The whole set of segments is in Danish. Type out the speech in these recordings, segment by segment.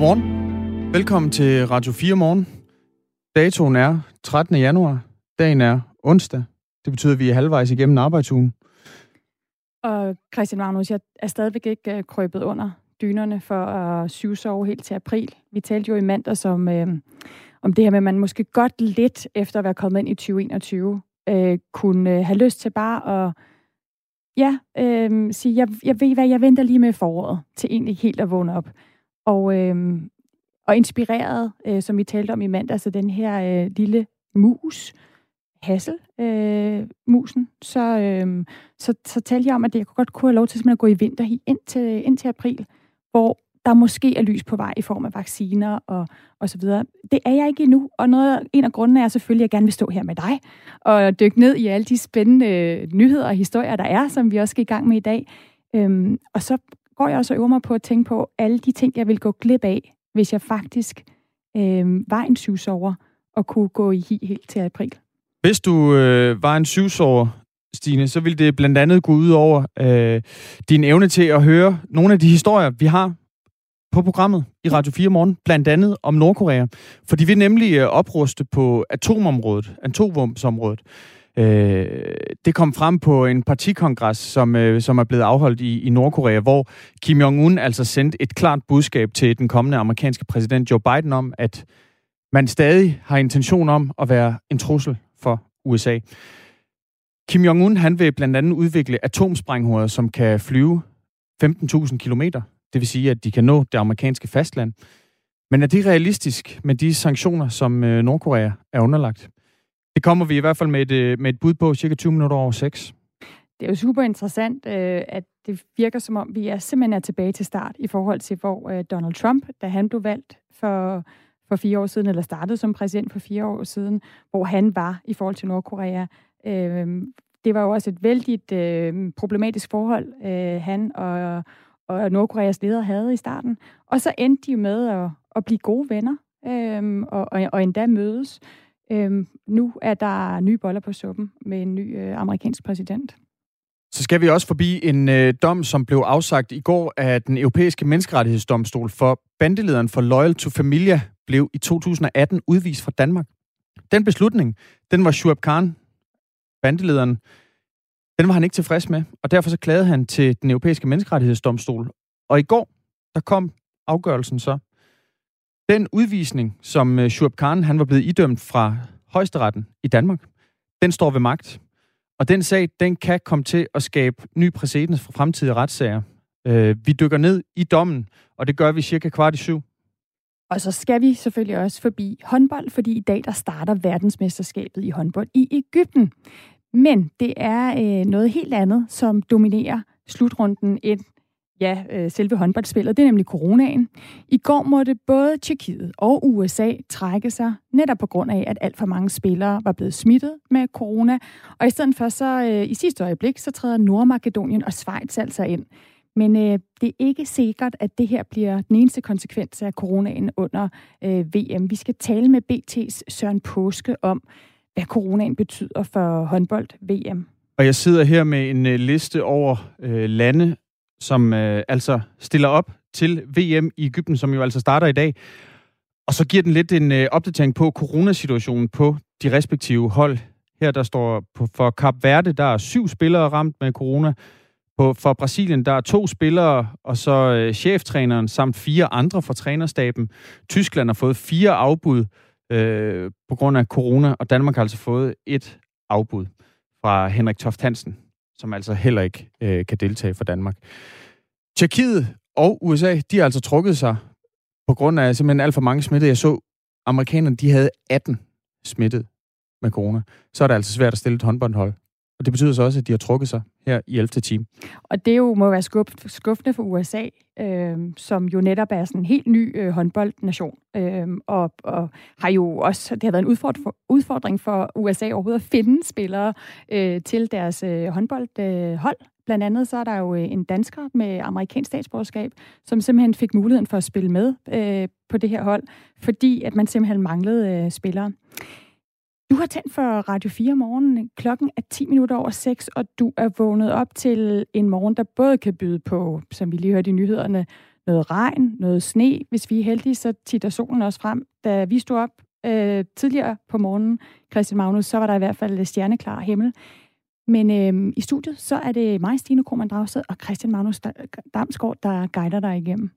Godmorgen. Velkommen til Radio 4 morgen. Datoen er 13. januar. Dagen er onsdag. Det betyder, at vi er halvvejs igennem arbejdsugen. Og Christian Magnus, jeg er stadigvæk ikke øh, krøbet under dynerne for at syvsove helt til april. Vi talte jo i mandag om, øh, om det her med, at man måske godt lidt efter at være kommet ind i 2021, øh, kunne øh, have lyst til bare at ja, øh, sige, jeg, jeg ved hvad, jeg venter lige med foråret til egentlig helt at vågne op. Og, øh, og inspireret, øh, som vi talte om i mandag, så den her øh, lille mus, Hassel, øh, musen, så, øh, så, så talte jeg om, at jeg godt kunne have lov til at gå i vinter indtil, indtil april, hvor der måske er lys på vej i form af vacciner og, og så videre. Det er jeg ikke endnu, og noget, en af grundene er selvfølgelig, at jeg gerne vil stå her med dig og dykke ned i alle de spændende nyheder og historier, der er, som vi også skal i gang med i dag. Øhm, og så går jeg også og øver mig på at tænke på alle de ting, jeg vil gå glip af, hvis jeg faktisk øhm, var en syvsover og kunne gå i hi helt til april. Hvis du øh, var en syvsover, Stine, så vil det blandt andet gå ud over øh, din evne til at høre nogle af de historier, vi har på programmet i Radio 4 morgen, blandt andet om Nordkorea. For de vil nemlig øh, opruste på atomområdet, atomvåbensområdet. Øh, det kom frem på en partikongres, som, øh, som er blevet afholdt i, i Nordkorea, hvor Kim Jong-un altså sendte et klart budskab til den kommende amerikanske præsident Joe Biden om, at man stadig har intention om at være en trussel for USA. Kim Jong-un han vil blandt andet udvikle atomsprænghoveder, som kan flyve 15.000 km. det vil sige, at de kan nå det amerikanske fastland. Men er det realistisk med de sanktioner, som øh, Nordkorea er underlagt? Det kommer vi i hvert fald med et, øh, med et bud på cirka 20 minutter over 6. Det er jo super interessant, øh, at det virker som om, vi er simpelthen er tilbage til start i forhold til, hvor øh, Donald Trump, da han blev valgt for, for fire år siden, eller startede som præsident for fire år siden, hvor han var i forhold til Nordkorea. Øhm, det var jo også et vældig øh, problematisk forhold, han og, og Nordkoreas leder havde i starten. Og så endte de med at, at blive gode venner øhm, og, og, og endda mødes. Øhm, nu er der nye boller på suppen med en ny øh, amerikansk præsident. Så skal vi også forbi en øh, dom, som blev afsagt i går af den europæiske menneskerettighedsdomstol for bandelederen for Loyal to Familia blev i 2018 udvist fra Danmark. Den beslutning, den var Shuab Khan, bandelederen, den var han ikke tilfreds med, og derfor så klagede han til den europæiske menneskerettighedsdomstol. Og i går, der kom afgørelsen så. Den udvisning, som uh, Khan han var blevet idømt fra højesteretten i Danmark, den står ved magt. Og den sag, den kan komme til at skabe ny præcedens for fremtidige retssager. Uh, vi dykker ned i dommen, og det gør vi cirka kvart i syv. Og så skal vi selvfølgelig også forbi håndbold, fordi i dag der starter verdensmesterskabet i håndbold i Ægypten. Men det er øh, noget helt andet, som dominerer slutrunden end ja, øh, selve håndboldspillet. Det er nemlig coronaen. I går måtte både Tjekkiet og USA trække sig, netop på grund af, at alt for mange spillere var blevet smittet med corona. Og i stedet for så øh, i sidste øjeblik, så træder Nordmakedonien og Schweiz altså ind. Men øh, det er ikke sikkert, at det her bliver den eneste konsekvens af coronaen under øh, VM. Vi skal tale med BT's Søren Påske om, hvad coronaen betyder for håndbold-VM. Og jeg sidder her med en øh, liste over øh, lande, som øh, altså stiller op til VM i Ægypten, som jo altså starter i dag. Og så giver den lidt en øh, opdatering på coronasituationen på de respektive hold. Her der står på, for Kap Verde, der er syv spillere ramt med corona. På, for Brasilien, der er to spillere, og så øh, cheftræneren samt fire andre fra trænerstaben. Tyskland har fået fire afbud øh, på grund af corona, og Danmark har altså fået et afbud fra Henrik Toft Hansen, som altså heller ikke øh, kan deltage for Danmark. Tjekkiet og USA, de har altså trukket sig på grund af simpelthen alt for mange smittede. Jeg så, amerikanerne, de havde 18 smittet med corona. Så er det altså svært at stille et håndboldhold. Og det betyder så også, at de har trukket sig her i 11. time. Og det jo må være skuffende for USA, øh, som jo netop er sådan en helt ny øh, håndboldnation. Øh, og, og har jo også, det har været en udfordring for USA overhovedet at finde spillere øh, til deres øh, håndboldhold. Øh, Blandt andet så er der jo øh, en dansker med amerikansk statsborgerskab, som simpelthen fik muligheden for at spille med øh, på det her hold, fordi at man simpelthen manglede øh, spillere. Du har tændt for Radio 4 morgen. Klokken er 10 minutter over 6, og du er vågnet op til en morgen, der både kan byde på, som vi lige hørte i nyhederne, noget regn, noget sne. Hvis vi er heldige, så titter solen også frem. Da vi stod op øh, tidligere på morgenen, Christian Magnus, så var der i hvert fald stjerneklar himmel. Men øh, i studiet, så er det mig, Stine Krohmann Dragsted, og Christian Magnus Damsgaard, der guider dig igennem.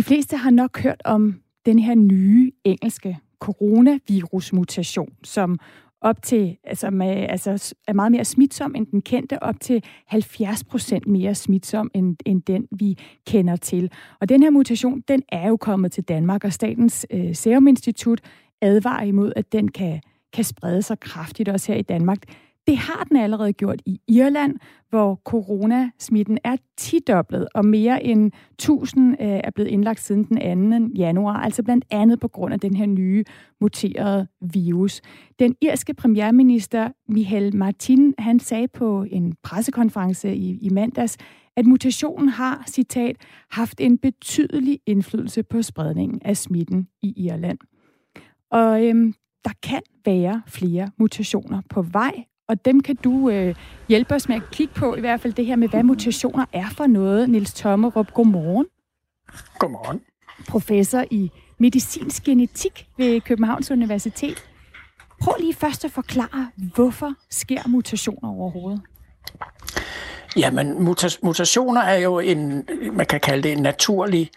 De fleste har nok hørt om den her nye engelske coronavirusmutation, som op til, altså, med, altså er meget mere smitsom end den kendte, op til 70 procent mere smitsom end, end den, vi kender til. Og den her mutation, den er jo kommet til Danmark, og Statens øh, Serum Institut advarer imod, at den kan, kan sprede sig kraftigt også her i Danmark. Det har den allerede gjort i Irland, hvor coronasmitten er tidoblet, og mere end 1000 øh, er blevet indlagt siden den 2. januar, altså blandt andet på grund af den her nye muterede virus. Den irske premierminister Michael Martin, han sagde på en pressekonference i, i mandags, at mutationen har, citat, haft en betydelig indflydelse på spredningen af smitten i Irland. Og øhm, der kan være flere mutationer på vej, og dem kan du øh, hjælpe os med at kigge på, i hvert fald det her med, hvad mutationer er for noget. Nils Tommerup, godmorgen. Godmorgen. Professor i medicinsk genetik ved Københavns Universitet. Prøv lige først at forklare, hvorfor sker mutationer overhovedet? Jamen, mutationer er jo en, man kan kalde det en naturlig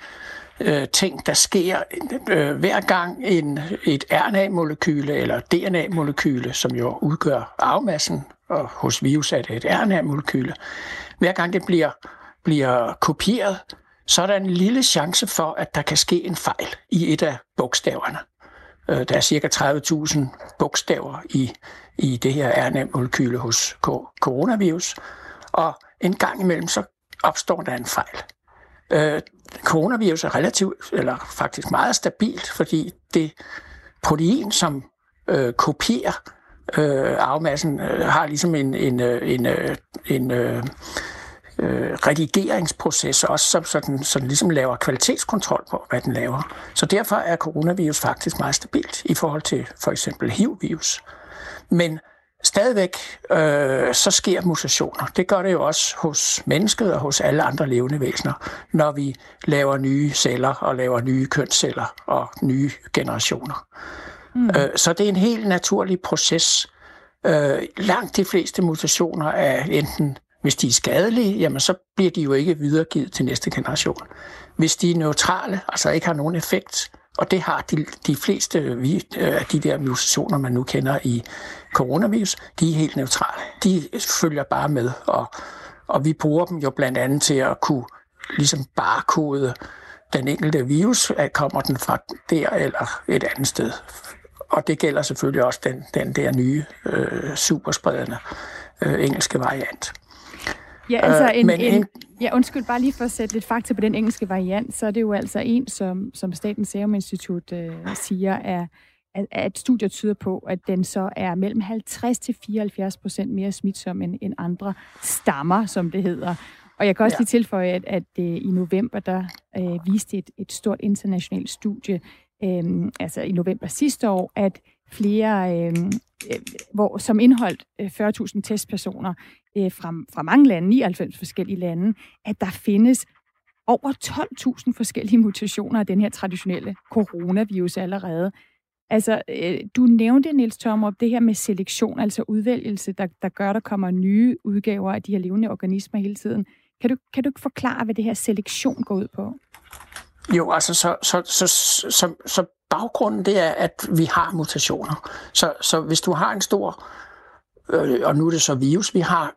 øh, ting, der sker øh, hver gang en, et RNA-molekyle eller DNA-molekyle, som jo udgør arvemassen, og hos virus er det et RNA-molekyle, hver gang det bliver, bliver kopieret, så er der en lille chance for, at der kan ske en fejl i et af bogstaverne. Øh, der er cirka 30.000 bogstaver i, i det her RNA-molekyle hos coronavirus, og en gang imellem så opstår der en fejl. Øh, coronavirus er relativt, eller faktisk meget stabilt, fordi det protein, som øh, kopierer øh, arvemassen, øh, har ligesom en, en, øh, en, en, en øh, øh, redigeringsproces også, som sådan, sådan ligesom laver kvalitetskontrol på, hvad den laver. Så derfor er coronavirus faktisk meget stabilt i forhold til for eksempel HIV-virus. Men Stadigvæk øh, så sker mutationer. Det gør det jo også hos mennesket og hos alle andre levende væsener, når vi laver nye celler og laver nye kønsceller og nye generationer. Mm. Øh, så det er en helt naturlig proces. Øh, langt de fleste mutationer er enten, hvis de er skadelige, jamen så bliver de jo ikke videregivet til næste generation. Hvis de er neutrale, altså ikke har nogen effekt, og det har de, de fleste øh, af de der mutationer, man nu kender i coronavirus, de er helt neutrale. De følger bare med, og, og vi bruger dem jo blandt andet til at kunne ligesom barkode den enkelte virus, at kommer den fra der eller et andet sted. Og det gælder selvfølgelig også den, den der nye øh, superspredende øh, engelske variant. Ja, altså en, Men en, en, ja, undskyld, bare lige for at sætte lidt fakta på den engelske variant, så er det jo altså en, som, som Statens Serum Institut øh, siger, er, at, at studier tyder på, at den så er mellem 50 til 74 procent mere smitsom end, end andre stammer, som det hedder. Og jeg kan også ja. lige tilføje, at, at uh, i november, der uh, viste et, et stort internationalt studie, um, altså i november sidste år, at flere, øh, øh, hvor, som indholdt 40.000 øh, testpersoner øh, fra, fra mange lande, 99 forskellige lande, at der findes over 12.000 forskellige mutationer af den her traditionelle coronavirus allerede. Altså, øh, du nævnte, Niels Tomrup, det her med selektion, altså udvælgelse, der, der gør, at der kommer nye udgaver af de her levende organismer hele tiden. Kan du, kan du ikke forklare, hvad det her selektion går ud på? Jo, altså, så, så, så, så, så, så baggrunden det er, at vi har mutationer. Så, så hvis du har en stor, øh, og nu er det så virus, vi har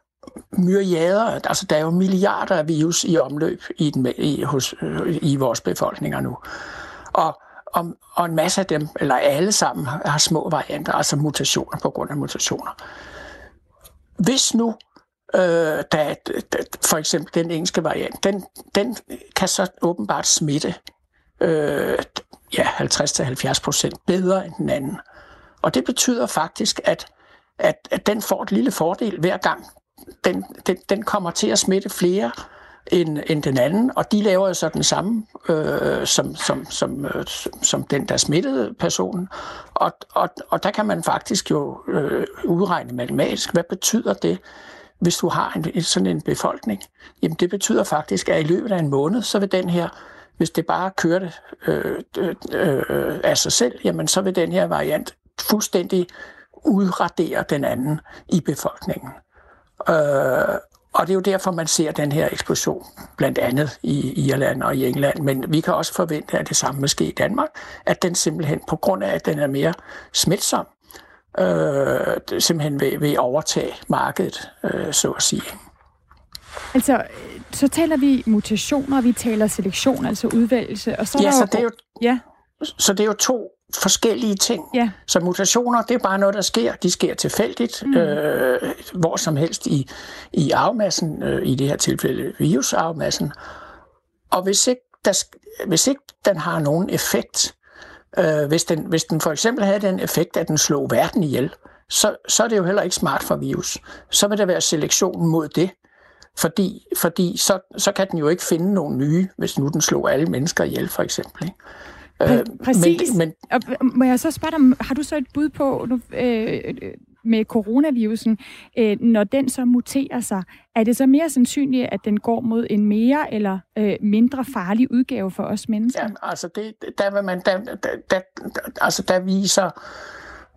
myriader, altså der er jo milliarder af virus i omløb i, den, i, hos, øh, i vores befolkninger nu. Og og, og en masse af dem, eller alle sammen, har små varianter, altså mutationer på grund af mutationer. Hvis nu, øh, da, da, for eksempel den engelske variant, den, den kan så åbenbart smitte øh, ja, 50-70 procent bedre end den anden. Og det betyder faktisk, at, at, at den får et lille fordel hver gang. Den, den, den kommer til at smitte flere end, end den anden, og de laver så den samme øh, som, som, som, øh, som den, der smittede personen. Og, og, og der kan man faktisk jo øh, udregne matematisk, hvad betyder det, hvis du har en, sådan en befolkning? Jamen det betyder faktisk, at i løbet af en måned, så vil den her, hvis det bare kørte øh, øh, øh, af sig selv, jamen så vil den her variant fuldstændig udradere den anden i befolkningen. Øh, og det er jo derfor, man ser den her eksplosion, blandt andet i Irland og i England. Men vi kan også forvente, at det samme vil ske i Danmark, at den simpelthen, på grund af, at den er mere smitsom, øh, simpelthen vil, vil overtage markedet, øh, så at sige. Altså, så taler vi mutationer, vi taler selektion, altså udvælgelse, og så ja, er så det er jo, ja. så det er jo to forskellige ting. Ja. Så mutationer, det er bare noget, der sker. De sker tilfældigt, mm. øh, hvor som helst i, i arvemassen, øh, i det her tilfælde virusarvemassen. Og hvis ikke, der, hvis ikke den har nogen effekt, øh, hvis, den, hvis den for eksempel havde den effekt, at den slog verden ihjel, så, så er det jo heller ikke smart for virus. Så vil der være selektion mod det, fordi, fordi så, så kan den jo ikke finde nogen nye, hvis nu den slog alle mennesker ihjel, for eksempel. Ikke? Præ- præcis. Men, men, og, må jeg så spørge dig, har du så et bud på nu, øh, med coronavirusen, øh, når den så muterer sig, er det så mere sandsynligt, at den går mod en mere eller øh, mindre farlig udgave for os mennesker? Ja, altså det, der vil man, der, der, der, altså der viser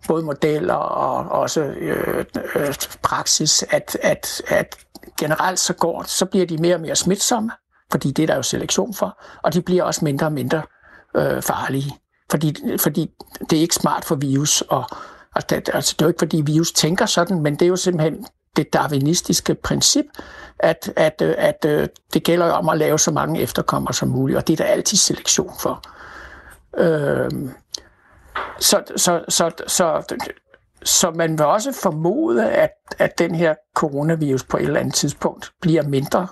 både modeller og også øh, øh, praksis, at, at, at generelt så går, så bliver de mere og mere smitsomme, fordi det er der jo selektion for, og de bliver også mindre og mindre øh, farlige. Fordi, fordi det er ikke smart for virus. Og, og det, altså, det er jo ikke, fordi virus tænker sådan, men det er jo simpelthen det darwinistiske princip, at, at, øh, at, at det gælder om at lave så mange efterkommere som muligt, og det er der altid selektion for. Øh, så, så, så, så, så man vil også formode, at, at den her coronavirus på et eller andet tidspunkt bliver mindre,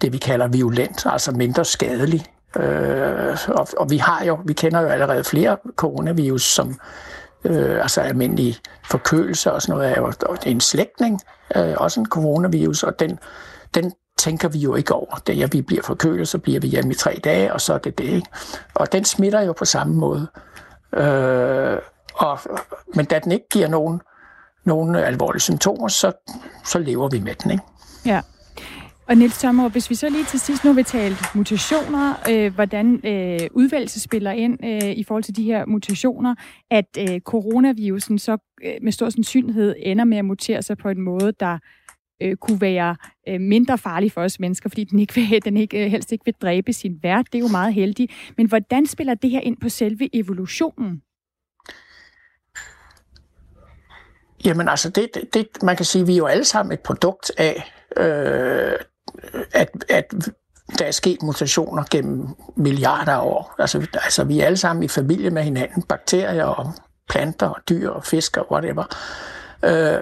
det vi kalder violent, altså mindre skadelig Øh, og, og vi har jo, vi kender jo allerede flere coronavirus, som øh, altså almindelig forkølelse og sådan noget, er jo og en slægtning, øh, også en coronavirus, og den, den tænker vi jo ikke over. Det er, at vi bliver forkølet, så bliver vi hjemme i tre dage, og så er det det. Ikke? Og den smitter jo på samme måde. Øh, og, men da den ikke giver nogen, nogen alvorlige symptomer, så, så lever vi med den. Ikke? Ja. Og Niels Tømmer, hvis vi så lige til sidst nu vil tale mutationer, øh, hvordan øh, udvalgelse spiller ind øh, i forhold til de her mutationer, at øh, coronavirusen så øh, med stor sandsynlighed ender med at mutere sig på en måde, der øh, kunne være øh, mindre farlig for os mennesker, fordi den, ikke vil, den ikke, øh, helst ikke vil dræbe sin vært. Det er jo meget heldigt. Men hvordan spiller det her ind på selve evolutionen? Jamen altså, det, det, man kan sige, at vi er jo alle sammen et produkt af øh, at, at der er sket mutationer gennem milliarder af år. Altså, altså vi er alle sammen i familie med hinanden, bakterier og planter og dyr og fisk og whatever. Øh,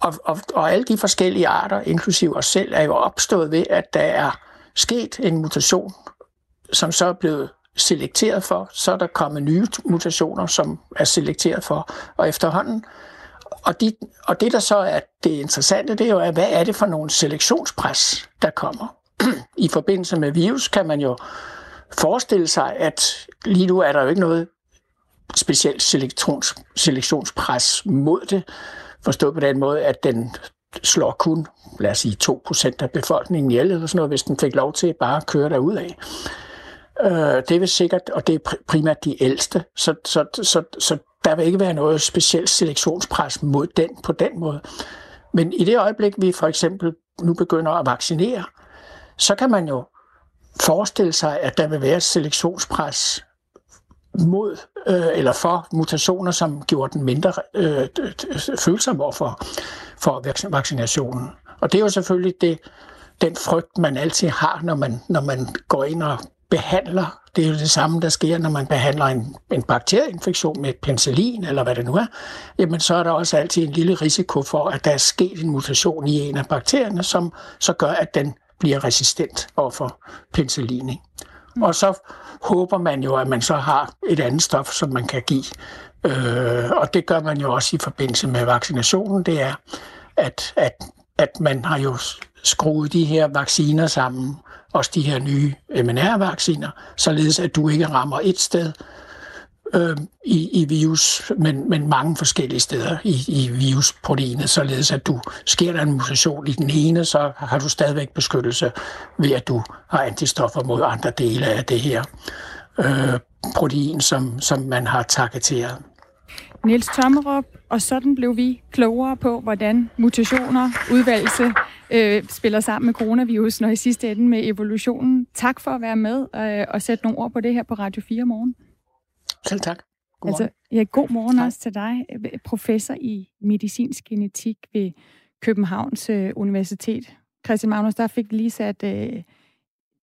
og, og, og alle de forskellige arter, inklusive os selv, er jo opstået ved, at der er sket en mutation, som så er blevet selekteret for, så er der kommet nye mutationer, som er selekteret for, og efterhånden og, de, og det, der så er det interessante, det er jo, at hvad er det for nogle selektionspres, der kommer? I forbindelse med virus kan man jo forestille sig, at lige nu er der jo ikke noget specielt selektions, selektionspres mod det, forstået på den måde, at den slår kun, lad os sige, 2% af befolkningen ihjel, eller sådan noget, hvis den fik lov til bare at køre derud af. Øh, det vil sikkert, og det er primært de ældste, så, så, så, så der vil ikke være noget specielt selektionspres mod den på den måde. Men i det øjeblik, vi for eksempel nu begynder at vaccinere, så kan man jo forestille sig, at der vil være et selektionspres mod øh, eller for mutationer, som gjorde den mindre øh, følsom overfor for, for vaccinationen. Og det er jo selvfølgelig det, den frygt, man altid har, når man, når man går ind og behandler, det er jo det samme, der sker, når man behandler en, en bakterieinfektion med penicillin, eller hvad det nu er, jamen så er der også altid en lille risiko for, at der er sket en mutation i en af bakterierne, som så gør, at den bliver resistent overfor penicillin. Ikke? Mm. Og så håber man jo, at man så har et andet stof, som man kan give. Øh, og det gør man jo også i forbindelse med vaccinationen, det er, at, at, at man har jo skruet de her vacciner sammen også de her nye mRNA-vacciner, således at du ikke rammer et sted, øh, i, i virus, men, men mange forskellige steder i, i virusproteinet, således at du sker der en mutation i den ene, så har du stadigvæk beskyttelse ved, at du har antistoffer mod andre dele af det her øh, protein, som, som man har targeteret. Niels Tommerup, og sådan blev vi klogere på, hvordan mutationer, udvalgelse øh, spiller sammen med coronavirus, og i sidste ende med evolutionen. Tak for at være med øh, og sætte nogle ord på det her på Radio 4 morgen. Selv tak. God altså, ja, god morgen tak. også til dig, professor i medicinsk genetik ved Københavns øh, Universitet. Christian Magnus, der fik lige sat øh,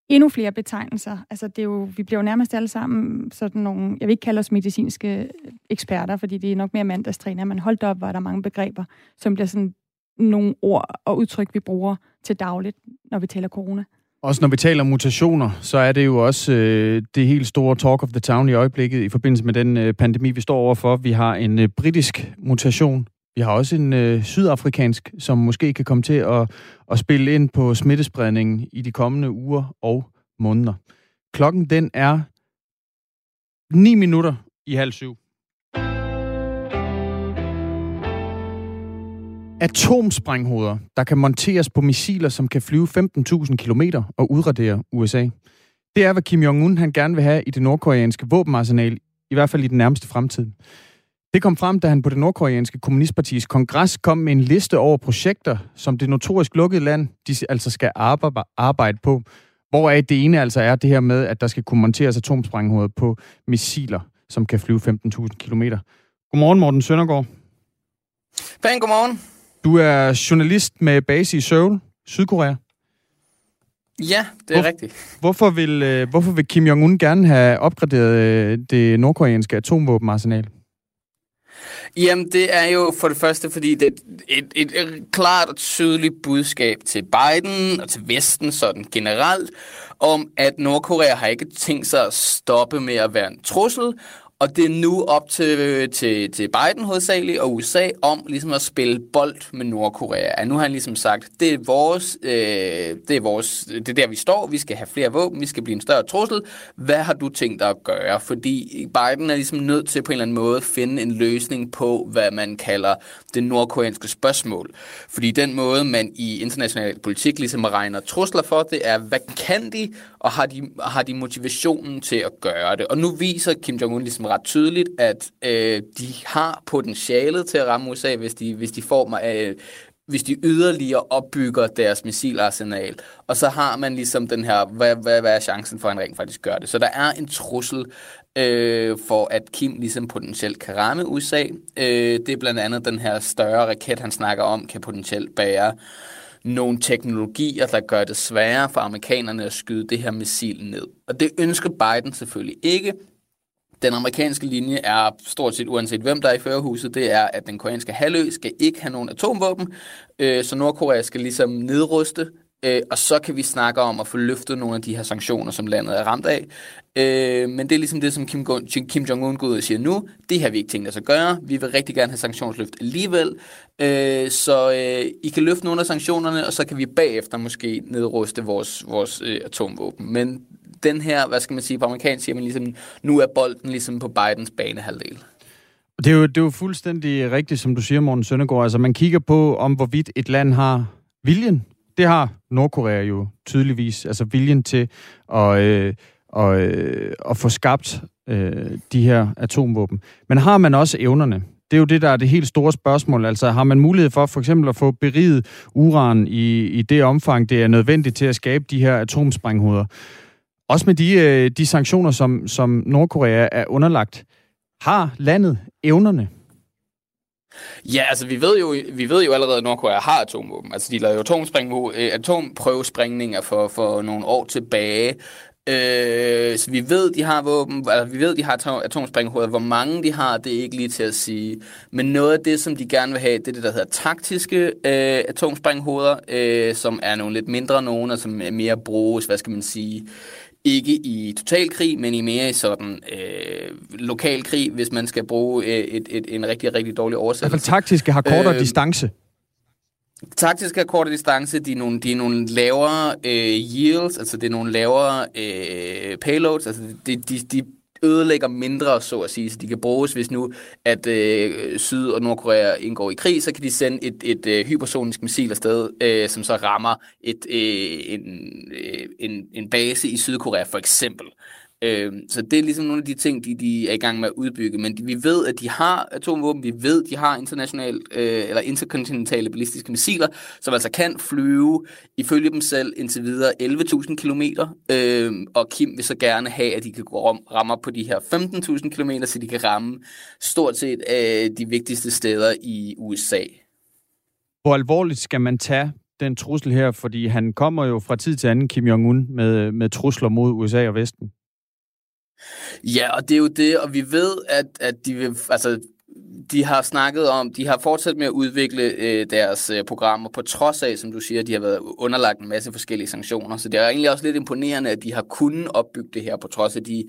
endnu flere betegnelser. Altså, det er jo, vi bliver jo nærmest alle sammen sådan nogle, jeg vil ikke kalde os medicinske eksperter, fordi det er nok mere mandagstræner, men holdt op, var der mange begreber, som bliver sådan nogle ord og udtryk, vi bruger til dagligt, når vi taler corona. Også når vi taler mutationer, så er det jo også øh, det helt store talk of the town i øjeblikket i forbindelse med den øh, pandemi, vi står overfor. Vi har en øh, britisk mutation. Vi har også en øh, sydafrikansk, som måske kan komme til at, at spille ind på smittespredningen i de kommende uger og måneder. Klokken den er 9 minutter i halv syv. atomsprænghoveder, der kan monteres på missiler, som kan flyve 15.000 km og udradere USA. Det er, hvad Kim Jong-un han gerne vil have i det nordkoreanske våbenarsenal, i hvert fald i den nærmeste fremtid. Det kom frem, da han på det nordkoreanske kommunistpartis kongres kom med en liste over projekter, som det notorisk lukkede land, de altså skal arbejde på. Hvoraf det ene altså er det her med, at der skal kunne monteres atomsprænghoveder på missiler, som kan flyve 15.000 km. Godmorgen, Morten Søndergaard. Pæn godmorgen. Du er journalist med base i Seoul, Sydkorea. Ja, det er Hvor, rigtigt. Hvorfor vil, øh, hvorfor vil Kim Jong-un gerne have opgraderet øh, det nordkoreanske atomvåbenarsenal? Jamen, det er jo for det første, fordi det er et, et, et klart og tydeligt budskab til Biden og til Vesten sådan generelt, om at Nordkorea har ikke tænkt sig at stoppe med at være en trussel, og det er nu op til, øh, til, til Biden hovedsageligt og USA om ligesom at spille bold med Nordkorea. Nu har han ligesom sagt, det er vores, øh, det er vores, det er der vi står, vi skal have flere våben, vi skal blive en større trussel. Hvad har du tænkt dig at gøre? Fordi Biden er ligesom nødt til på en eller anden måde at finde en løsning på, hvad man kalder det nordkoreanske spørgsmål. Fordi den måde, man i international politik ligesom regner trusler for, det er, hvad kan de, og har de, har de motivationen til at gøre det? Og nu viser Kim Jong-un ligesom ret tydeligt, at øh, de har potentialet til at ramme USA, hvis de, hvis de får øh, hvis de yderligere opbygger deres missilarsenal. Og så har man ligesom den her, hvad, hvad, hvad er chancen for, at han rent faktisk gør det? Så der er en trussel øh, for, at Kim ligesom potentielt kan ramme USA. Øh, det er blandt andet den her større raket, han snakker om, kan potentielt bære nogle teknologier, der gør det sværere for amerikanerne at skyde det her missil ned. Og det ønsker Biden selvfølgelig ikke. Den amerikanske linje er stort set uanset hvem der er i førerhuset, det er, at den koreanske halvø skal ikke have nogen atomvåben, øh, så Nordkorea skal ligesom nedruste, øh, og så kan vi snakke om at få løftet nogle af de her sanktioner, som landet er ramt af. Øh, men det er ligesom det, som Kim, Kim Jong-un går ud og siger nu, det har vi ikke tænkt os at gøre, vi vil rigtig gerne have sanktionsløft alligevel, øh, så øh, I kan løfte nogle af sanktionerne, og så kan vi bagefter måske nedruste vores, vores øh, atomvåben. Men den her, hvad skal man sige, på amerikansk siger man ligesom, nu er bolden ligesom på Bidens banehalvdel. Det er, jo, det er jo fuldstændig rigtigt, som du siger, Morten Søndergaard. Altså, man kigger på, om hvorvidt et land har viljen. Det har Nordkorea jo tydeligvis. Altså viljen til at, øh, og, øh, at få skabt øh, de her atomvåben. Men har man også evnerne? Det er jo det, der er det helt store spørgsmål. Altså har man mulighed for for eksempel at få beriget uran i, i det omfang, det er nødvendigt til at skabe de her atomsprænghoveder? Også med de, øh, de sanktioner, som, som Nordkorea er underlagt. Har landet evnerne? Ja, altså vi ved jo, vi ved jo allerede, at Nordkorea har atomvåben. Altså de lavede jo øh, atomprøvesprængninger for, for nogle år tilbage. Øh, så vi ved, de har våben, altså vi ved, de har atomsprænghoveder. Hvor mange de har, det er ikke lige til at sige. Men noget af det, som de gerne vil have, det er det, der hedder taktiske øh, atomsprænghoveder, øh, som er nogle lidt mindre nogen, og som mere bruges, hvad skal man sige, ikke i total krig, men i mere i sådan øh, lokal krig, hvis man skal bruge øh, et, et, en rigtig, rigtig dårlig oversættelse. Fald taktiske har kortere øh, distance. Taktiske er korte distance, de er nogle, de er nogle lavere øh, yields, altså det er nogle lavere øh, payloads, altså de, de, de ødelægger mindre, så at sige, så de kan bruges, hvis nu at øh, Syd- og Nordkorea indgår i krig, så kan de sende et, et øh, hypersonisk missil afsted, øh, som så rammer et, øh, en, øh, en, en base i Sydkorea for eksempel. Øh, Øhm, så det er ligesom nogle af de ting, de, de er i gang med at udbygge. Men vi ved, at de har atomvåben. Vi ved, at de har internationalt øh, eller interkontinentale ballistiske missiler, som altså kan flyve, ifølge dem selv, indtil videre 11.000 km. Øh, og Kim vil så gerne have, at de kan gå ramme på de her 15.000 km, så de kan ramme stort set øh, de vigtigste steder i USA. Hvor alvorligt skal man tage den trussel her? Fordi han kommer jo fra tid til anden, Kim Jong-un, med, med trusler mod USA og Vesten. Ja, og det er jo det, og vi ved, at, at de vil, altså, de har snakket om, de har fortsat med at udvikle øh, deres øh, programmer, på trods af, som du siger, de har været underlagt en masse forskellige sanktioner. Så det er egentlig også lidt imponerende, at de har kunnet opbygge det her, på trods af de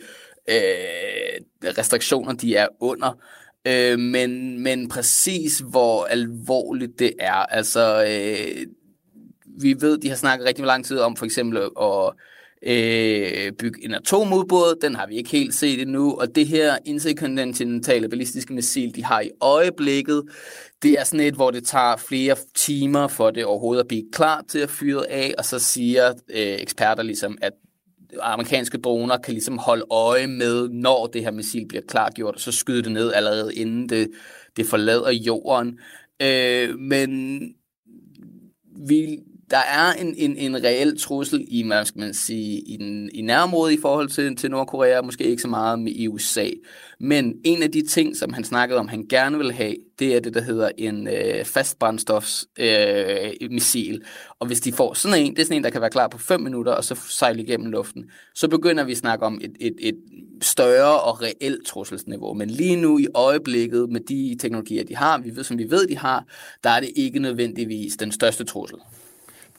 øh, restriktioner, de er under. Øh, men, men præcis hvor alvorligt det er, altså øh, vi ved, de har snakket rigtig lang tid om for eksempel at øh, bygge en atomudbåd. Den har vi ikke helt set endnu. Og det her interkontinentale ballistiske missil, de har i øjeblikket, det er sådan et, hvor det tager flere timer for det overhovedet at blive klar til at fyre af, og så siger øh, eksperter ligesom, at amerikanske droner kan ligesom holde øje med, når det her missil bliver klargjort, og så skyde det ned allerede inden det, det forlader jorden. Øh, men vi der er en, en, en reel trussel i, hvad skal man sige, i, den, i nærområdet i forhold til, til Nordkorea, måske ikke så meget med i USA. Men en af de ting, som han snakkede om, han gerne vil have, det er det, der hedder en øh, fastbrændstofsmissil. Øh, og hvis de får sådan en, det er sådan en, der kan være klar på 5 minutter, og så sejle igennem luften, så begynder vi at snakke om et, et, et større og reelt trusselsniveau. Men lige nu i øjeblikket, med de teknologier, de har, vi ved, som vi ved, de har, der er det ikke nødvendigvis den største trussel.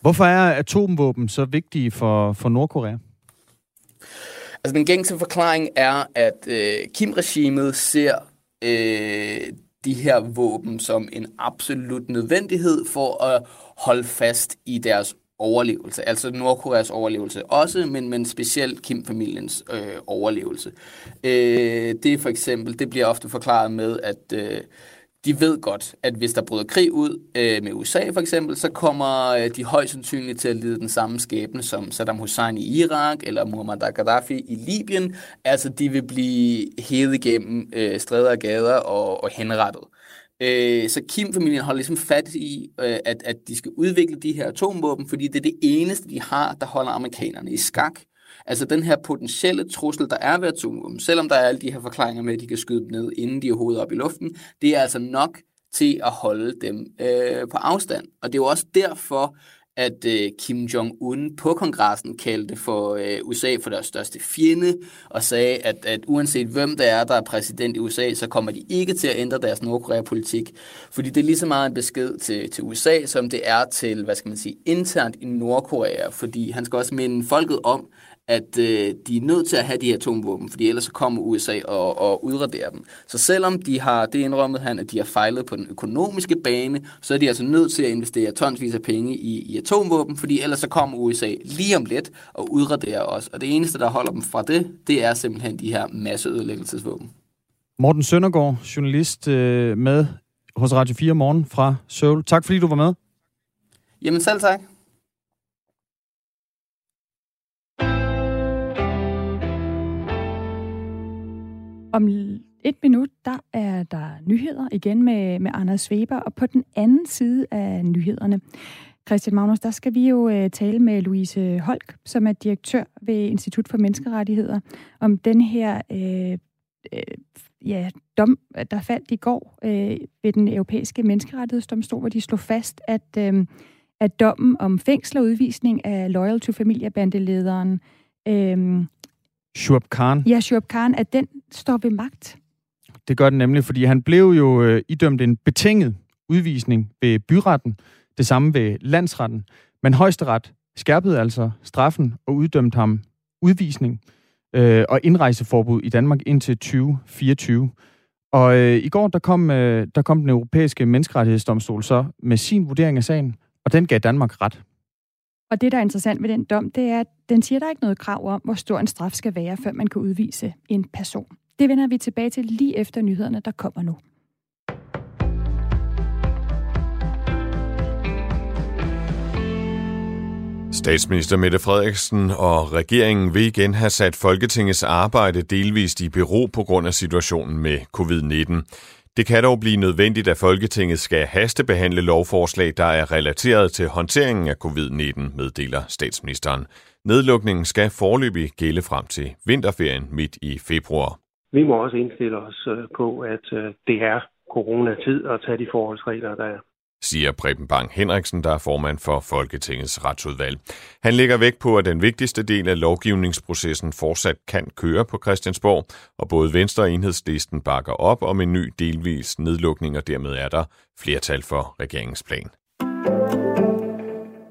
Hvorfor er atomvåben så vigtige for, for Nordkorea? Altså den gængse forklaring er, at øh, Kim-regimet ser øh, de her våben som en absolut nødvendighed for at holde fast i deres overlevelse, altså Nordkoreas overlevelse også, men, men specielt Kim-familiens øh, overlevelse. Øh, det er for eksempel, det bliver ofte forklaret med, at øh, de ved godt, at hvis der bryder krig ud øh, med USA for eksempel, så kommer øh, de højst sandsynligt til at lide den samme skæbne som Saddam Hussein i Irak eller Muammar Gaddafi i Libyen. Altså, de vil blive hævet igennem øh, stræder og gader og, og henrettet. Øh, så Kim-familien holder ligesom fat i, øh, at, at de skal udvikle de her atomvåben, fordi det er det eneste, de har, der holder amerikanerne i skak. Altså den her potentielle trussel, der er ved atomvåben, selvom der er alle de her forklaringer med, at de kan skyde dem ned, inden de er hovedet op i luften, det er altså nok til at holde dem øh, på afstand. Og det er jo også derfor, at øh, Kim Jong-un på kongressen kaldte for øh, USA for deres største fjende, og sagde, at, at uanset hvem der er, der er præsident i USA, så kommer de ikke til at ændre deres Nordkorea-politik. Fordi det er lige så meget en besked til, til USA, som det er til, hvad skal man sige, internt i Nordkorea. Fordi han skal også minde folket om, at øh, de er nødt til at have de her atomvåben, fordi ellers så kommer USA og, og udraderer dem. Så selvom de har, det indrømmet han, at de har fejlet på den økonomiske bane, så er de altså nødt til at investere tonsvis af penge i, i atomvåben, fordi ellers så kommer USA lige om lidt og udraderer os. Og det eneste, der holder dem fra det, det er simpelthen de her masseødelæggelsesvåben. Morten Søndergaard, journalist øh, med hos Radio 4 Morgen fra Seoul. Tak fordi du var med. Jamen selv tak. Om et minut, der er der nyheder igen med, med Anders Weber, og på den anden side af nyhederne, Christian Magnus, der skal vi jo øh, tale med Louise Holk, som er direktør ved Institut for Menneskerettigheder, om den her øh, øh, ja, dom, der faldt i går øh, ved den europæiske menneskerettighedsdomstol, hvor de slog fast, at, øh, at dommen om fængsel og udvisning af Loyal to Familia-bandelederen øh, Shuab Khan. Ja, Shuab Khan, at den står ved magt. Det gør den nemlig, fordi han blev jo øh, idømt en betinget udvisning ved byretten, det samme ved landsretten. Men højesteret skærpede altså straffen og uddømte ham udvisning øh, og indrejseforbud i Danmark indtil 2024. Og øh, i går der kom, øh, der kom den europæiske menneskerettighedsdomstol så med sin vurdering af sagen, Og den gav Danmark ret. Og det, der er interessant ved den dom, det er, at den siger, at der er ikke noget krav om, hvor stor en straf skal være, før man kan udvise en person. Det vender vi tilbage til lige efter nyhederne, der kommer nu. Statsminister Mette Frederiksen og regeringen vil igen have sat Folketingets arbejde delvist i bero på grund af situationen med covid-19. Det kan dog blive nødvendigt, at Folketinget skal hastebehandle lovforslag, der er relateret til håndteringen af covid-19, meddeler statsministeren. Nedlukningen skal forløbig gælde frem til vinterferien midt i februar. Vi må også indstille os øh, på, at øh, det er coronatid at tage de forholdsregler, der er siger Preben Bang Henriksen, der er formand for Folketingets retsudvalg. Han lægger vægt på, at den vigtigste del af lovgivningsprocessen fortsat kan køre på Christiansborg, og både Venstre og Enhedslisten bakker op om en ny delvis nedlukning, og dermed er der flertal for regeringens plan.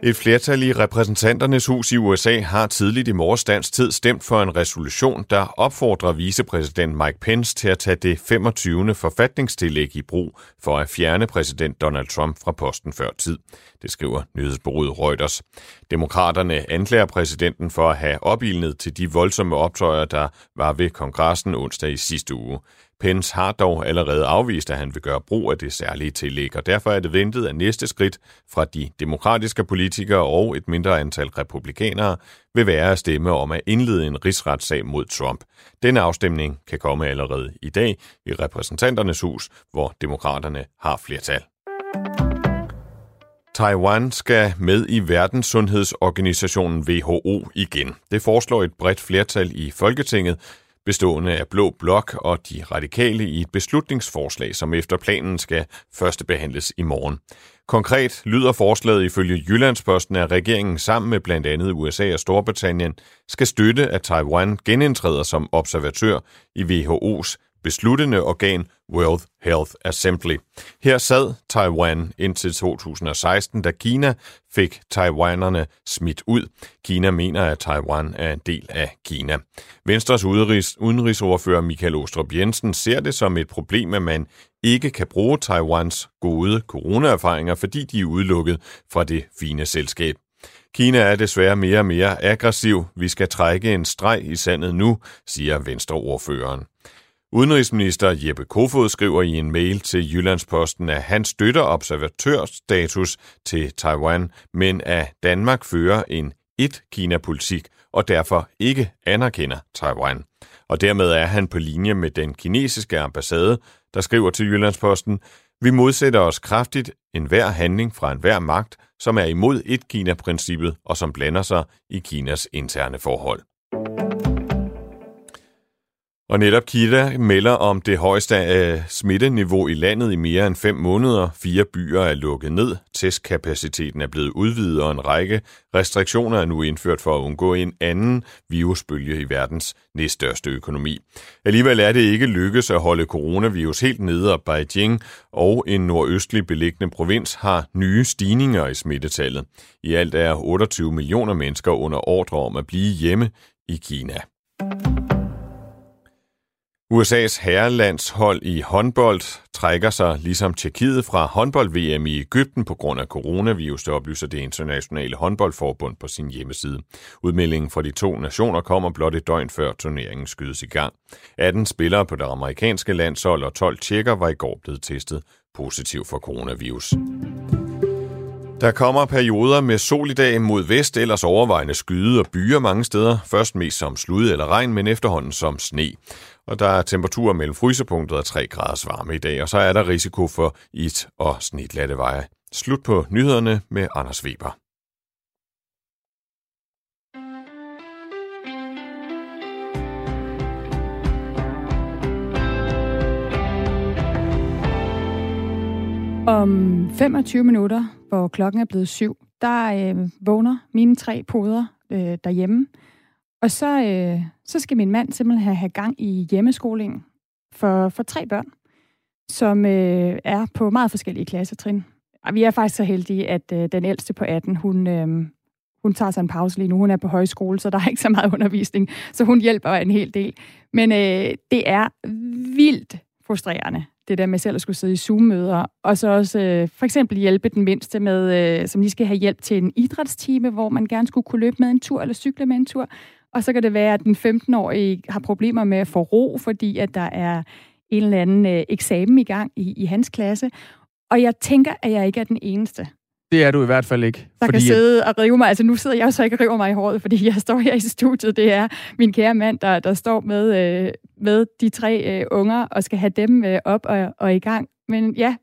Et flertal i repræsentanternes hus i USA har tidligt i morges tid stemt for en resolution, der opfordrer vicepræsident Mike Pence til at tage det 25. forfatningstillæg i brug for at fjerne præsident Donald Trump fra posten før tid. Det skriver nyhedsbureauet Reuters. Demokraterne anklager præsidenten for at have opildnet til de voldsomme optøjer, der var ved kongressen onsdag i sidste uge. Pence har dog allerede afvist, at han vil gøre brug af det særlige tillæg, og derfor er det ventet, at næste skridt fra de demokratiske politikere og et mindre antal republikanere vil være at stemme om at indlede en rigsretssag mod Trump. Denne afstemning kan komme allerede i dag i repræsentanternes hus, hvor demokraterne har flertal. Taiwan skal med i Verdenssundhedsorganisationen WHO igen. Det foreslår et bredt flertal i Folketinget, bestående af Blå Blok og de radikale i et beslutningsforslag, som efter planen skal første behandles i morgen. Konkret lyder forslaget ifølge Jyllandsposten, at regeringen sammen med blandt andet USA og Storbritannien skal støtte, at Taiwan genindtræder som observatør i WHO's besluttende organ World Health Assembly. Her sad Taiwan indtil 2016, da Kina fik taiwanerne smidt ud. Kina mener, at Taiwan er en del af Kina. Venstres udenrigs, udenrigsordfører Michael Ostrup Jensen ser det som et problem, at man ikke kan bruge Taiwans gode coronaerfaringer, fordi de er udelukket fra det fine selskab. Kina er desværre mere og mere aggressiv. Vi skal trække en streg i sandet nu, siger Venstreordføreren. Udenrigsminister Jeppe Kofod skriver i en mail til Jyllandsposten, at han støtter observatørstatus til Taiwan, men at Danmark fører en et-Kina-politik og derfor ikke anerkender Taiwan. Og dermed er han på linje med den kinesiske ambassade, der skriver til Jyllandsposten, vi modsætter os kraftigt enhver handling fra enhver magt, som er imod et-Kina-princippet og som blander sig i Kinas interne forhold. Og netop Kida melder om det højeste af smitteniveau i landet i mere end fem måneder. Fire byer er lukket ned, testkapaciteten er blevet udvidet, og en række restriktioner er nu indført for at undgå en anden virusbølge i verdens næststørste økonomi. Alligevel er det ikke lykkedes at holde coronavirus helt nede, og Beijing og en nordøstlig beliggende provins har nye stigninger i smittetallet. I alt er 28 millioner mennesker under ordre om at blive hjemme i Kina. USA's herrelandshold i håndbold trækker sig ligesom Tjekkiet fra håndbold-VM i Ægypten på grund af coronavirus, det oplyser det internationale håndboldforbund på sin hjemmeside. Udmeldingen fra de to nationer kommer blot et døgn før turneringen skydes i gang. 18 spillere på det amerikanske landshold og 12 tjekker var i går blevet testet positiv for coronavirus. Der kommer perioder med sol i dag mod vest, ellers overvejende skyde og byer mange steder. Først mest som slud eller regn, men efterhånden som sne. Og der er temperaturer mellem frysepunktet og 3 graders varme i dag, og så er der risiko for it- og snitlatte veje. Slut på nyhederne med Anders Weber. Om 25 minutter, hvor klokken er blevet syv, der øh, vågner mine tre poder øh, derhjemme. Og så, øh, så skal min mand simpelthen have, gang i hjemmeskolingen for, for tre børn, som øh, er på meget forskellige klassetrin. Og vi er faktisk så heldige, at øh, den ældste på 18, hun, øh, hun tager sig en pause lige nu. Hun er på højskole, så der er ikke så meget undervisning, så hun hjælper en hel del. Men øh, det er vildt frustrerende, det der med selv at skulle sidde i Zoom-møder, og så også øh, for eksempel hjælpe den mindste med, øh, som lige skal have hjælp til en idrætstime, hvor man gerne skulle kunne løbe med en tur eller cykle med en tur. Og så kan det være, at den 15-årige har problemer med at få ro, fordi at der er en eller anden øh, eksamen i gang i, i hans klasse. Og jeg tænker, at jeg ikke er den eneste. Det er du i hvert fald ikke. Der fordi kan sidde og rive mig. Altså nu sidder jeg så ikke og river mig i håret, fordi jeg står her i studiet. Det er min kære mand, der, der står med, øh, med de tre øh, unger og skal have dem øh, op og, og i gang. Men ja,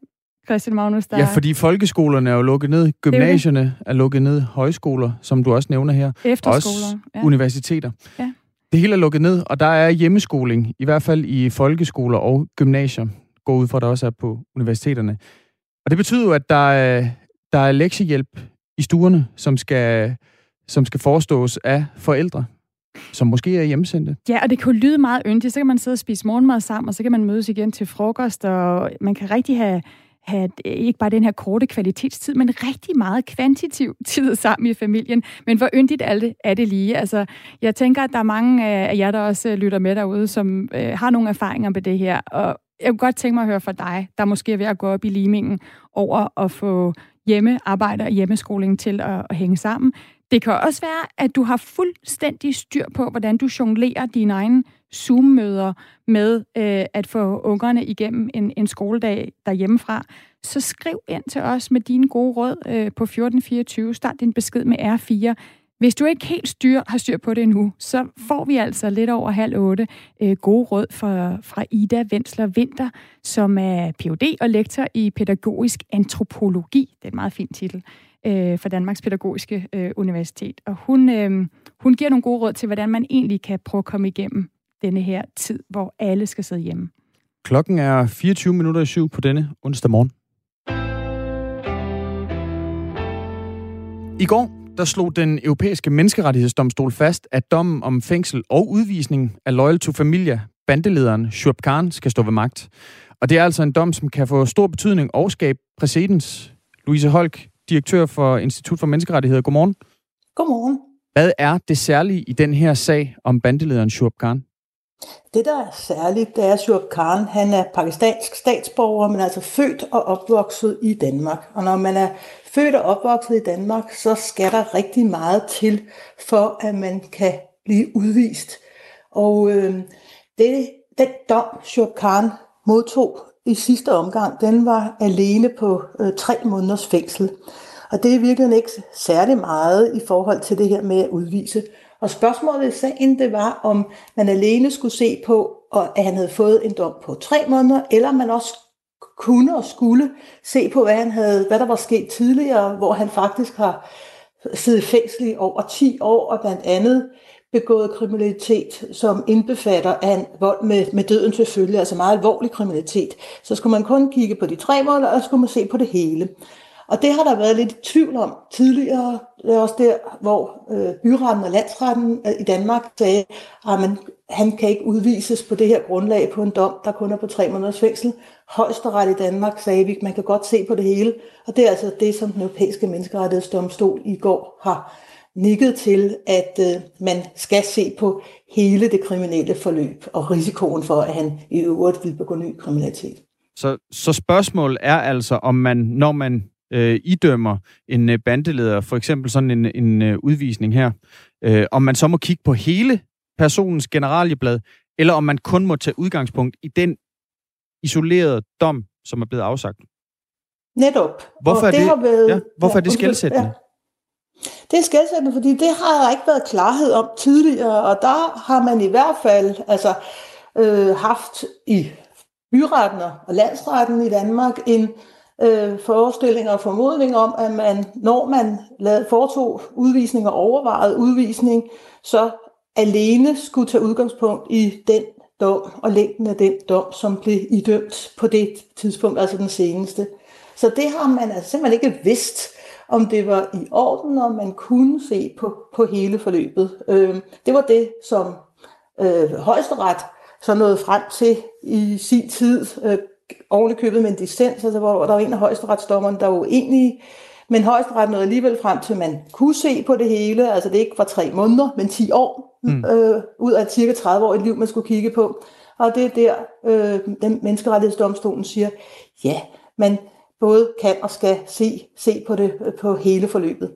Christian Magnus, der Ja, fordi folkeskolerne er jo lukket ned, gymnasierne er, er lukket ned, højskoler, som du også nævner her, Efterskoler. også ja. universiteter. Ja. Det hele er lukket ned, og der er hjemmeskoling, i hvert fald i folkeskoler og gymnasier, går ud fra, der også er på universiteterne. Og det betyder jo, at der er, der er lektiehjælp i stuerne, som skal, som skal forestås af forældre, som måske er hjemsendte. Ja, og det kan jo lyde meget yndigt. Så kan man sidde og spise morgenmad sammen, og så kan man mødes igen til frokost, og man kan rigtig have, have øh, ikke bare den her korte kvalitetstid, men rigtig meget kvantitativ tid sammen i familien. Men hvor yndigt er det, er det lige? Altså, jeg tænker, at der er mange af jer, der også øh, lytter med derude, som øh, har nogle erfaringer med det her, og jeg kunne godt tænke mig at høre fra dig, der måske er ved at gå op i limingen over at få hjemmearbejde og hjemmeskoling til at, at hænge sammen. Det kan også være, at du har fuldstændig styr på, hvordan du jonglerer dine egne Zoom-møder med øh, at få ungerne igennem en, en skoledag derhjemmefra. Så skriv ind til os med dine gode råd øh, på 1424. Start din besked med R4. Hvis du ikke helt styr, har styr på det endnu, så får vi altså lidt over halv otte øh, gode råd fra, fra Ida Vensler Vinter, som er Ph.D. og lektor i pædagogisk antropologi. Det er en meget fin titel øh, for Danmarks Pædagogiske øh, Universitet. Og hun, øh, hun giver nogle gode råd til, hvordan man egentlig kan prøve at komme igennem denne her tid, hvor alle skal sidde hjemme. Klokken er 24 minutter i syv på denne onsdag morgen. I går der slog den europæiske menneskerettighedsdomstol fast, at dommen om fængsel og udvisning af Loyal to Familia, bandelederen Shuab Khan, skal stå ved magt. Og det er altså en dom, som kan få stor betydning og skabe præcedens. Louise Holk, direktør for Institut for Menneskerettigheder. Godmorgen. Godmorgen. Hvad er det særlige i den her sag om bandelederen Shuab Khan? Det, der er særligt, det er Shuab Khan. Han er pakistansk statsborger, men altså født og opvokset i Danmark. Og når man er født og opvokset i Danmark, så skal der rigtig meget til, for at man kan blive udvist. Og øh, det, den dom, Shuab Khan modtog i sidste omgang, den var alene på øh, tre måneders fængsel. Og det er virkelig ikke særlig meget i forhold til det her med at udvise. Og spørgsmålet i sagen, det var, om man alene skulle se på, at han havde fået en dom på tre måneder, eller man også kunne og skulle se på, hvad, han havde, hvad der var sket tidligere, hvor han faktisk har siddet fængsel i over 10 år, og blandt andet begået kriminalitet, som indbefatter en vold med, med døden til følge, altså meget alvorlig kriminalitet. Så skulle man kun kigge på de tre måneder, og så skulle man se på det hele. Og det har der været lidt tvivl om tidligere. Det er også der, hvor øh, byretten og landsretten øh, i Danmark sagde, ah, at man, han kan ikke udvises på det her grundlag på en dom, der kun er på tre måneders fængsel. Højesteret i Danmark sagde, at man kan godt se på det hele. Og det er altså det, som den europæiske menneskerettighedsdomstol i går har nikket til, at øh, man skal se på hele det kriminelle forløb og risikoen for, at han i øvrigt vil begå ny kriminalitet. Så, så spørgsmålet er altså, om man, når man øh, idømmer en øh, bandeleder, for eksempel sådan en, en øh, udvisning her, øh, om man så må kigge på hele personens generalieblad, eller om man kun må tage udgangspunkt i den isolerede dom, som er blevet afsagt. Netop. Hvorfor Og er det, har været, ja, hvorfor er det skældsættende? Ja. Det er skældsættende, fordi det har der ikke været klarhed om tidligere, og der har man i hvert fald altså, øh, haft i byretten og landsretten i Danmark en øh, forestilling og formodning om, at man, når man lavede, foretog udvisning og overvejede udvisning, så alene skulle tage udgangspunkt i den dom og længden af den dom, som blev idømt på det tidspunkt, altså den seneste. Så det har man altså simpelthen ikke vidst, om det var i orden, og man kunne se på, på hele forløbet. Øh, det var det, som øh, højesteret så nåede frem til i sin tid, øh, oven købet med en dissens, altså hvor der var en af højesteretsdommerne, der var uenige, men højesteret nåede alligevel frem til, at man kunne se på det hele, altså det ikke var tre måneder, men 10 år, mm. øh, ud af cirka 30 år et liv, man skulle kigge på. Og det er der, øh, den menneskerettighedsdomstolen siger, ja, man både kan og skal se, se på det på hele forløbet.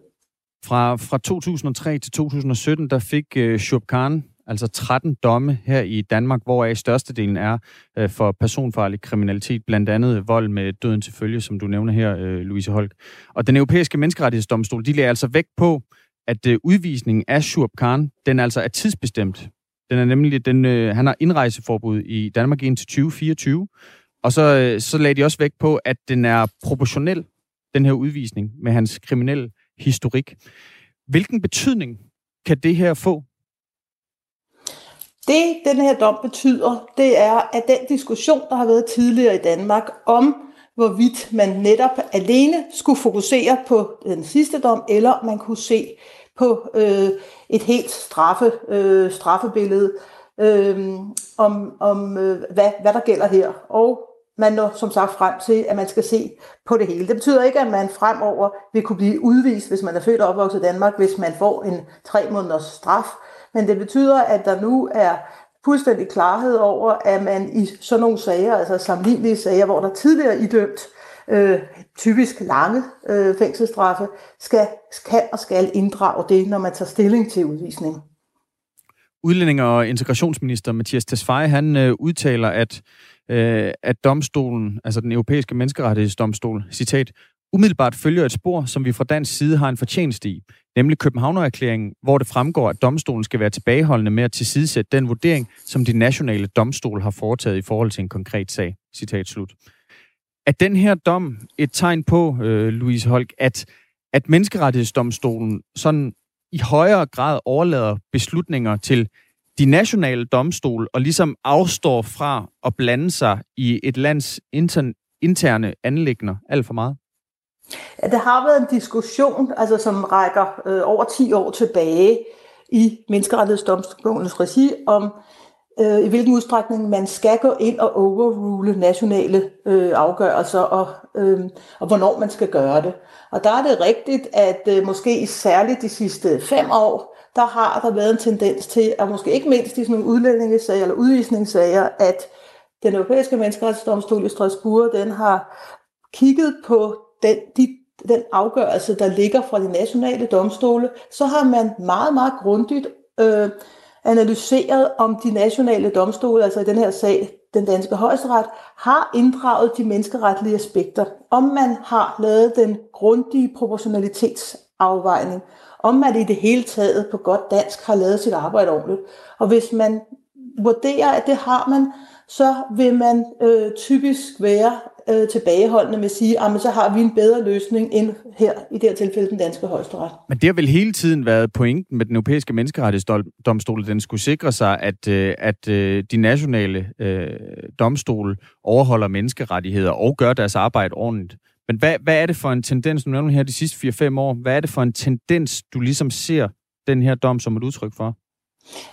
Fra, fra 2003 til 2017, der fik uh, Shub Khan altså 13 domme her i Danmark, hvoraf størstedelen er øh, for personfarlig kriminalitet, blandt andet vold med døden til følge, som du nævner her, øh, Louise Holk. Og den europæiske menneskerettighedsdomstol, de lægger altså vægt på, at øh, udvisningen af Shurb Khan, den altså er tidsbestemt. Den er nemlig, den, øh, han har indrejseforbud i Danmark indtil 2024, og så, øh, så lagde de også vægt på, at den er proportionel, den her udvisning, med hans kriminelle historik. Hvilken betydning kan det her få? Det, den her dom betyder, det er, at den diskussion, der har været tidligere i Danmark om, hvorvidt man netop alene skulle fokusere på den sidste dom, eller man kunne se på øh, et helt straffe, øh, straffebillede øh, om, om øh, hvad, hvad der gælder her. Og man når som sagt frem til, at man skal se på det hele. Det betyder ikke, at man fremover vil kunne blive udvist, hvis man er født og opvokset i Danmark, hvis man får en tre måneders straf. Men det betyder, at der nu er fuldstændig klarhed over, at man i sådan nogle sager, altså sammenlignelige sager, hvor der tidligere er idømt øh, typisk lange øh, fængselsstraffe, skal, kan og skal inddrage det, når man tager stilling til udvisning. Udlænding- og integrationsminister Mathias Tesfaye, han øh, udtaler, at øh, at domstolen, altså den europæiske menneskerettighedsdomstol, citat, umiddelbart følger et spor, som vi fra dansk side har en fortjeneste i, nemlig Københavnererklæringen, hvor det fremgår, at domstolen skal være tilbageholdende med at tilsidesætte den vurdering, som de nationale domstol har foretaget i forhold til en konkret sag. Citat slut. Er den her dom et tegn på, øh, Louise Holk, at, at menneskerettighedsdomstolen sådan i højere grad overlader beslutninger til de nationale domstol og ligesom afstår fra at blande sig i et lands inter- interne anlægner alt for meget? Ja, der har været en diskussion, altså som rækker øh, over 10 år tilbage i Menneskerettighedsdomstolens regi om, øh, i hvilken udstrækning man skal gå ind og overrule nationale øh, afgørelser, og, øh, og hvornår man skal gøre det. Og der er det rigtigt, at øh, måske særligt de sidste fem år, der har der været en tendens til, at måske ikke mindst i sådan nogle udlændingesager eller udvisningssager, at den europæiske menneskerettighedsdomstol i Strasbourg, den har kigget på den, de, den afgørelse, der ligger fra de nationale domstole, så har man meget, meget grundigt øh, analyseret, om de nationale domstole, altså i den her sag, den danske højesteret, har inddraget de menneskeretlige aspekter. Om man har lavet den grundige proportionalitetsafvejning om man i det hele taget på godt dansk har lavet sit arbejde ordentligt. Og hvis man vurderer, at det har man, så vil man øh, typisk være øh, tilbageholdende med at sige, at så har vi en bedre løsning end her, i det her tilfælde, den danske højesteret. Men det har vel hele tiden været pointen med den europæiske menneskerettighedsdomstol, at den skulle sikre sig, at, øh, at øh, de nationale øh, domstole overholder menneskerettigheder og gør deres arbejde ordentligt. Men hvad, hvad er det for en tendens, du nævner her de sidste 4-5 år, hvad er det for en tendens, du ligesom ser den her dom som et udtryk for?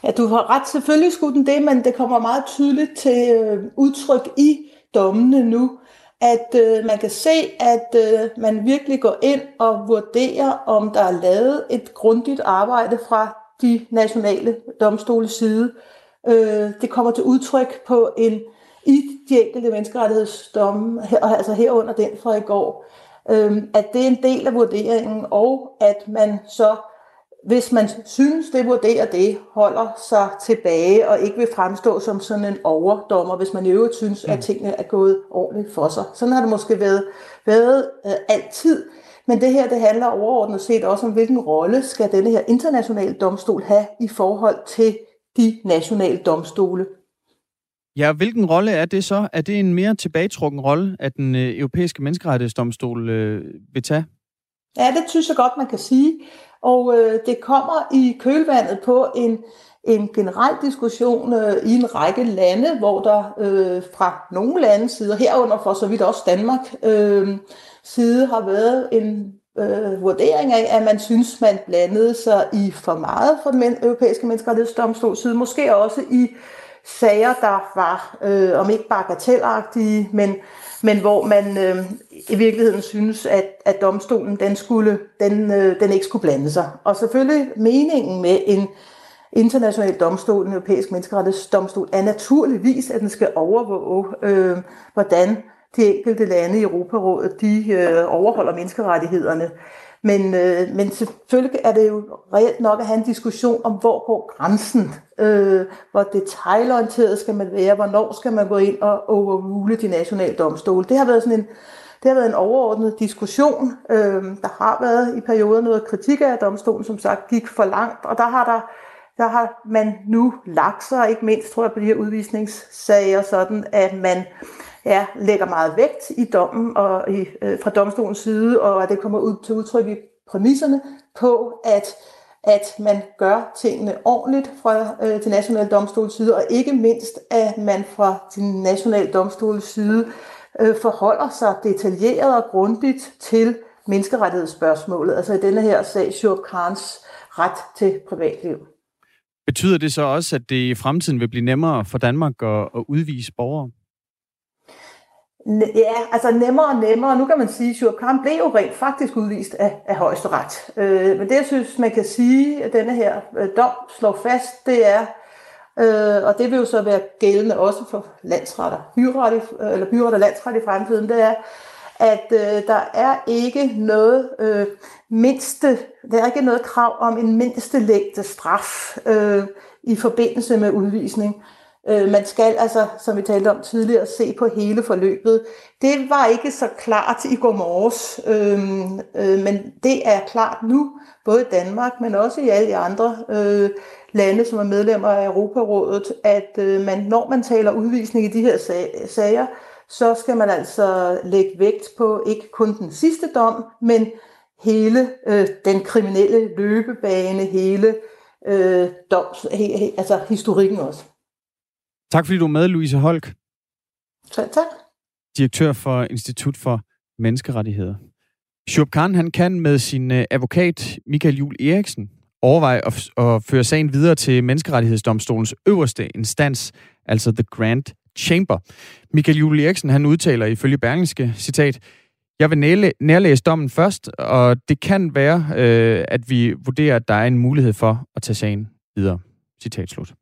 Ja, du har ret, selvfølgelig skulle den det, men det kommer meget tydeligt til øh, udtryk i dommene nu, at øh, man kan se, at øh, man virkelig går ind og vurderer, om der er lavet et grundigt arbejde fra de nationale domstoles side. Øh, det kommer til udtryk på en i de enkelte menneskerettighedsdomme, altså herunder den fra i går, øh, at det er en del af vurderingen, og at man så, hvis man synes, det vurderer det, holder sig tilbage og ikke vil fremstå som sådan en overdommer, hvis man i øvrigt synes, at mm. tingene er gået ordentligt for sig. Sådan har det måske været, været øh, altid. Men det her, det handler overordnet set også om, hvilken rolle skal denne her internationale domstol have i forhold til de nationale domstole. Ja, hvilken rolle er det så? Er det en mere tilbagetrukken rolle, at den øh, europæiske menneskerettighedsdomstol øh, vil tage? Ja, det synes jeg godt, man kan sige. Og øh, det kommer i kølvandet på en, en generel diskussion øh, i en række lande, hvor der øh, fra nogle lande sider, herunder for så vidt også Danmark øh, side, har været en øh, vurdering af, at man synes, man blandede sig i for meget for den europæiske menneskerettighedsdomstol side, måske også i sager, der var, øh, om ikke bagatelagtige, men, men hvor man øh, i virkeligheden synes, at, at domstolen den, skulle, den, øh, den ikke skulle blande sig. Og selvfølgelig meningen med en, international domstol, en europæisk menneskerettighedsdomstol, er naturligvis, at den skal overvåge, øh, hvordan de enkelte lande i Europarådet, de øh, overholder menneskerettighederne. Men, øh, men selvfølgelig er det jo reelt nok at have en diskussion om, hvor går grænsen? Øh, hvor detaljorienteret skal man være? Hvornår skal man gå ind og overrule de nationale domstole? Det har været sådan en, det har været en overordnet diskussion. Øh, der har været i perioder noget kritik af, at domstolen som sagt gik for langt, og der har der der har man nu lagt sig, ikke mindst tror jeg på de her udvisningssager, sådan at man ja, lægger meget vægt i dommen og i, øh, fra domstolens side, og at det kommer ud til udtryk i præmisserne på, at at man gør tingene ordentligt fra øh, til nationale domstols side, og ikke mindst, at man fra til nationale domstols side øh, forholder sig detaljeret og grundigt til menneskerettighedsspørgsmålet, altså i denne her sag, Shurab Khans ret til privatliv. Betyder det så også, at det i fremtiden vil blive nemmere for Danmark at, at udvise borgere? Ja, altså nemmere og nemmere. Nu kan man sige, at Shurab Khan blev jo rent faktisk udvist af, af højesteret. Øh, men det, jeg synes, man kan sige, at denne her øh, dom slår fast, det er, øh, og det vil jo så være gældende også for landsretter, byretter, øh, eller byretter og landsret i fremtiden, det er, at øh, der er ikke noget øh, mindste, der er ikke noget krav om en mindste længde straf øh, i forbindelse med udvisning. Øh, man skal altså, som vi talte om tidligere, se på hele forløbet. Det var ikke så klart i går morges, øhm, øh, men det er klart nu, både i Danmark, men også i alle de andre øh, lande, som er medlemmer af Europarådet, at øh, man, når man taler udvisning i de her sager, så skal man altså lægge vægt på ikke kun den sidste dom, men hele øh, den kriminelle løbebane, hele øh, doms, he, he, altså historikken også. Tak fordi du er med, Louise Holk. Tak, tak. Direktør for Institut for Menneskerettigheder. Shurab Khan, han kan med sin øh, advokat Michael Jul Eriksen overveje at, at føre sagen videre til Menneskerettighedsdomstolens øverste instans, altså The Grand Chamber. Michael Jul Eriksen, han udtaler ifølge Berlingske, citat, jeg vil næle, nærlæse dommen først, og det kan være, øh, at vi vurderer, at der er en mulighed for at tage sagen videre. Citat slut.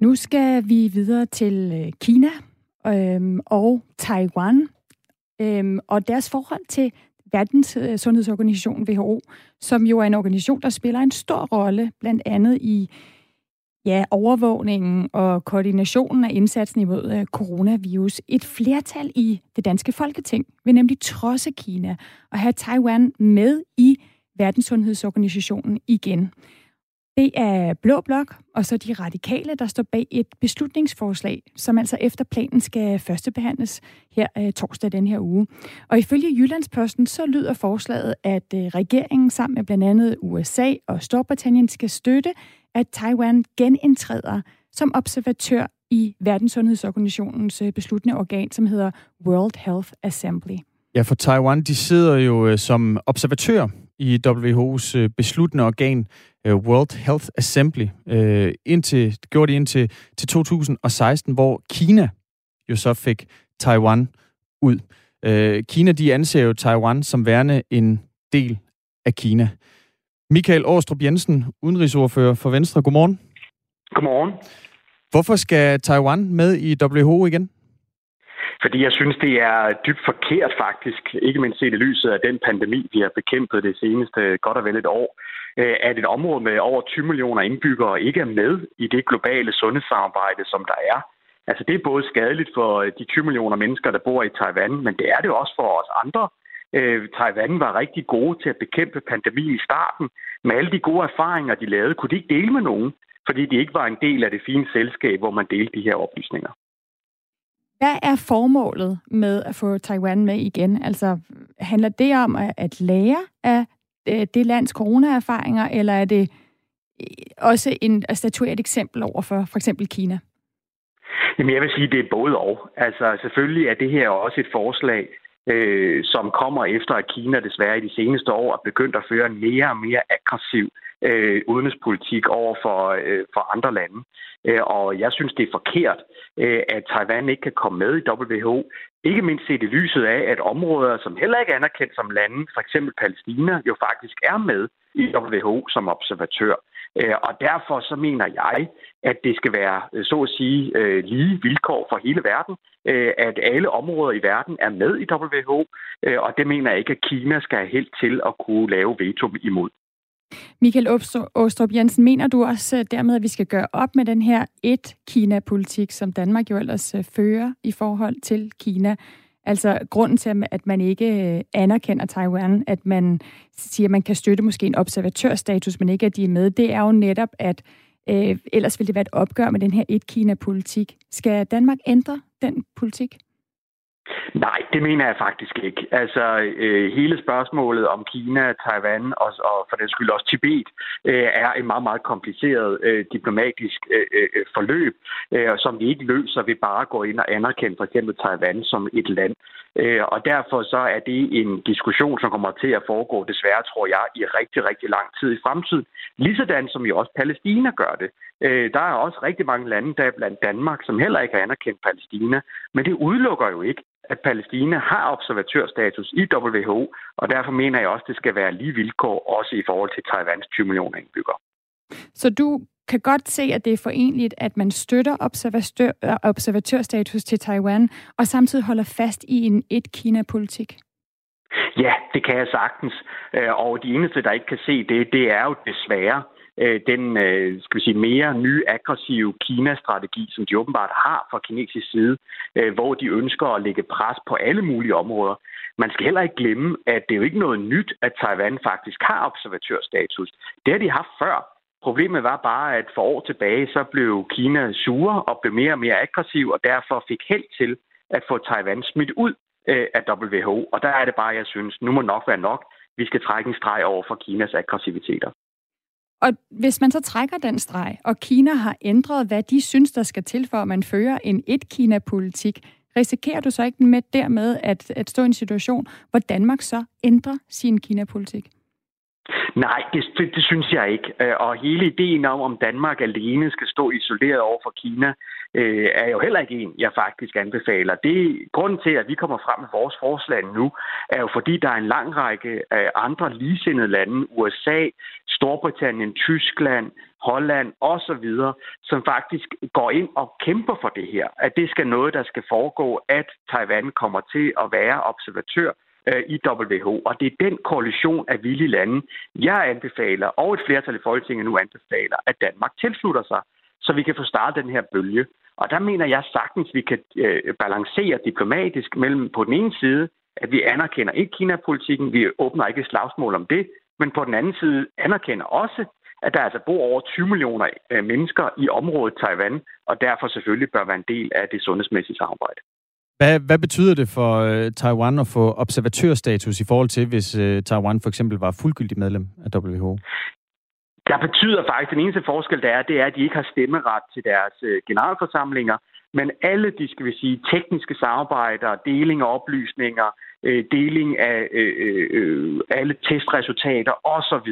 Nu skal vi videre til øh, Kina øhm, og Taiwan øhm, og deres forhold til Verdens øh, Sundhedsorganisation, WHO, som jo er en organisation, der spiller en stor rolle, blandt andet i ja, overvågningen og koordinationen af indsatsen imod øh, coronavirus. Et flertal i det danske folketing vil nemlig trodse Kina og have Taiwan med i Verdenssundhedsorganisationen igen. Det er Blå Blok og så de radikale, der står bag et beslutningsforslag, som altså efter planen skal førstebehandles her øh, torsdag den her uge. Og ifølge Jyllandsposten så lyder forslaget, at øh, regeringen sammen med blandt andet USA og Storbritannien skal støtte, at Taiwan genindtræder som observatør i Verdenssundhedsorganisationens øh, besluttende organ, som hedder World Health Assembly. Ja, for Taiwan, de sidder jo øh, som observatør i WHO's øh, besluttende organ, World Health Assembly, øh, indtil, gjorde de indtil til 2016, hvor Kina jo så fik Taiwan ud. Øh, Kina, de anser jo Taiwan som værende en del af Kina. Michael Åstrup Jensen, udenrigsordfører for Venstre. Godmorgen. Godmorgen. Hvorfor skal Taiwan med i WHO igen? Fordi jeg synes, det er dybt forkert faktisk, ikke mindst set i lyset af den pandemi, vi har bekæmpet det seneste godt og vel et år, øh, at et område med over 20 millioner indbyggere ikke er med i det globale sundhedssamarbejde, som der er. Altså det er både skadeligt for øh, de 20 millioner mennesker, der bor i Taiwan, men det er det også for os andre. Øh, Taiwan var rigtig gode til at bekæmpe pandemien i starten. Med alle de gode erfaringer, de lavede, kunne de ikke dele med nogen, fordi de ikke var en del af det fine selskab, hvor man delte de her oplysninger. Hvad er formålet med at få Taiwan med igen? Altså, handler det om at lære af øh, det lands corona-erfaringer, eller er det øh, også en, at statuere et eksempel over for for eksempel Kina? Jamen, jeg vil sige, at det er både og. Altså, selvfølgelig er det her også et forslag, øh, som kommer efter, at Kina desværre i de seneste år er begyndt at føre en mere og mere aggressiv øh, udenrigspolitik over for, øh, for andre lande. Øh, og jeg synes, det er forkert, øh, at Taiwan ikke kan komme med i WHO. Ikke mindst set i lyset af, at områder, som heller ikke er anerkendt som lande, for eksempel Palæstina, jo faktisk er med i WHO som observatør. Øh, og derfor så mener jeg, at det skal være, øh, så at sige, øh, lige vilkår for hele verden, at alle områder i verden er med i WHO, og det mener jeg ikke, at Kina skal have held til at kunne lave veto imod. Michael Åstrup Jensen, mener du også dermed, at vi skal gøre op med den her et-Kina-politik, som Danmark jo ellers fører i forhold til Kina? Altså grunden til, at man ikke øh, anerkender Taiwan, at man siger, at man kan støtte måske en observatørstatus, men ikke at de er med, det er jo netop, at øh, ellers ville det være et opgør med den her et-Kina-politik. Skal Danmark ændre den politik? Nej, det mener jeg faktisk ikke. Altså, øh, hele spørgsmålet om Kina, Taiwan og, og for den skyld også Tibet øh, er et meget, meget kompliceret øh, diplomatisk øh, øh, forløb, øh, som vi ikke løser ved bare at gå ind og anerkende for eksempel Taiwan som et land. Øh, og derfor så er det en diskussion, som kommer til at foregå, desværre tror jeg, i rigtig, rigtig lang tid i fremtiden. Ligesådan som jo også Palæstina gør det. Øh, der er også rigtig mange lande, der blandt Danmark, som heller ikke har anerkendt Palæstina. Men det udelukker jo ikke, at Palæstina har observatørstatus i WHO, og derfor mener jeg også, at det skal være lige vilkår, også i forhold til Taiwans 20 millioner indbyggere. Så du kan godt se, at det er forenligt, at man støtter observatør, observatørstatus til Taiwan, og samtidig holder fast i en et-Kina-politik? Ja, det kan jeg sagtens. Øh, og de eneste, der ikke kan se det, det er jo desværre øh, Øh, den øh, skal vi sige, mere nye aggressive Kina-strategi, som de åbenbart har fra kinesisk side, øh, hvor de ønsker at lægge pres på alle mulige områder. Man skal heller ikke glemme, at det er jo ikke noget nyt, at Taiwan faktisk har observatørstatus. Det har de haft før. Problemet var bare, at for år tilbage, så blev Kina sure og blev mere og mere aggressiv, og derfor fik held til at få Taiwan smidt ud øh, af WHO. Og der er det bare, jeg synes, nu må nok være nok. Vi skal trække en streg over for Kinas aggressiviteter. Og hvis man så trækker den streg, og Kina har ændret, hvad de synes, der skal til for, at man fører en et-Kina-politik, risikerer du så ikke med dermed at, at stå i en situation, hvor Danmark så ændrer sin Kina-politik? Nej, det, det, det synes jeg ikke. Øh, og hele ideen om, om Danmark alene skal stå isoleret over for Kina, øh, er jo heller ikke en, jeg faktisk anbefaler. Det Grunden til, at vi kommer frem med vores forslag nu, er jo fordi, der er en lang række af andre ligesindede lande, USA, Storbritannien, Tyskland, Holland osv., som faktisk går ind og kæmper for det her. At det skal noget, der skal foregå, at Taiwan kommer til at være observatør øh, i WHO. Og det er den koalition af villige lande, jeg anbefaler, og et flertal i Folketinget nu anbefaler, at Danmark tilslutter sig, så vi kan få startet den her bølge. Og der mener jeg sagtens, at vi kan øh, balancere diplomatisk mellem på den ene side, at vi anerkender ikke Kina-politikken, vi åbner ikke slagsmål om det, men på den anden side anerkender også, at der altså bor over 20 millioner øh, mennesker i området Taiwan, og derfor selvfølgelig bør være en del af det sundhedsmæssige samarbejde. Hvad, hvad betyder det for øh, Taiwan at få observatørstatus i forhold til, hvis øh, Taiwan for eksempel var fuldgyldig medlem af WHO? Der betyder faktisk, den eneste forskel, der er, det er, at de ikke har stemmeret til deres øh, generalforsamlinger, men alle de, skal vi sige, tekniske samarbejder, deling af oplysninger, øh, deling af øh, øh, alle testresultater osv.,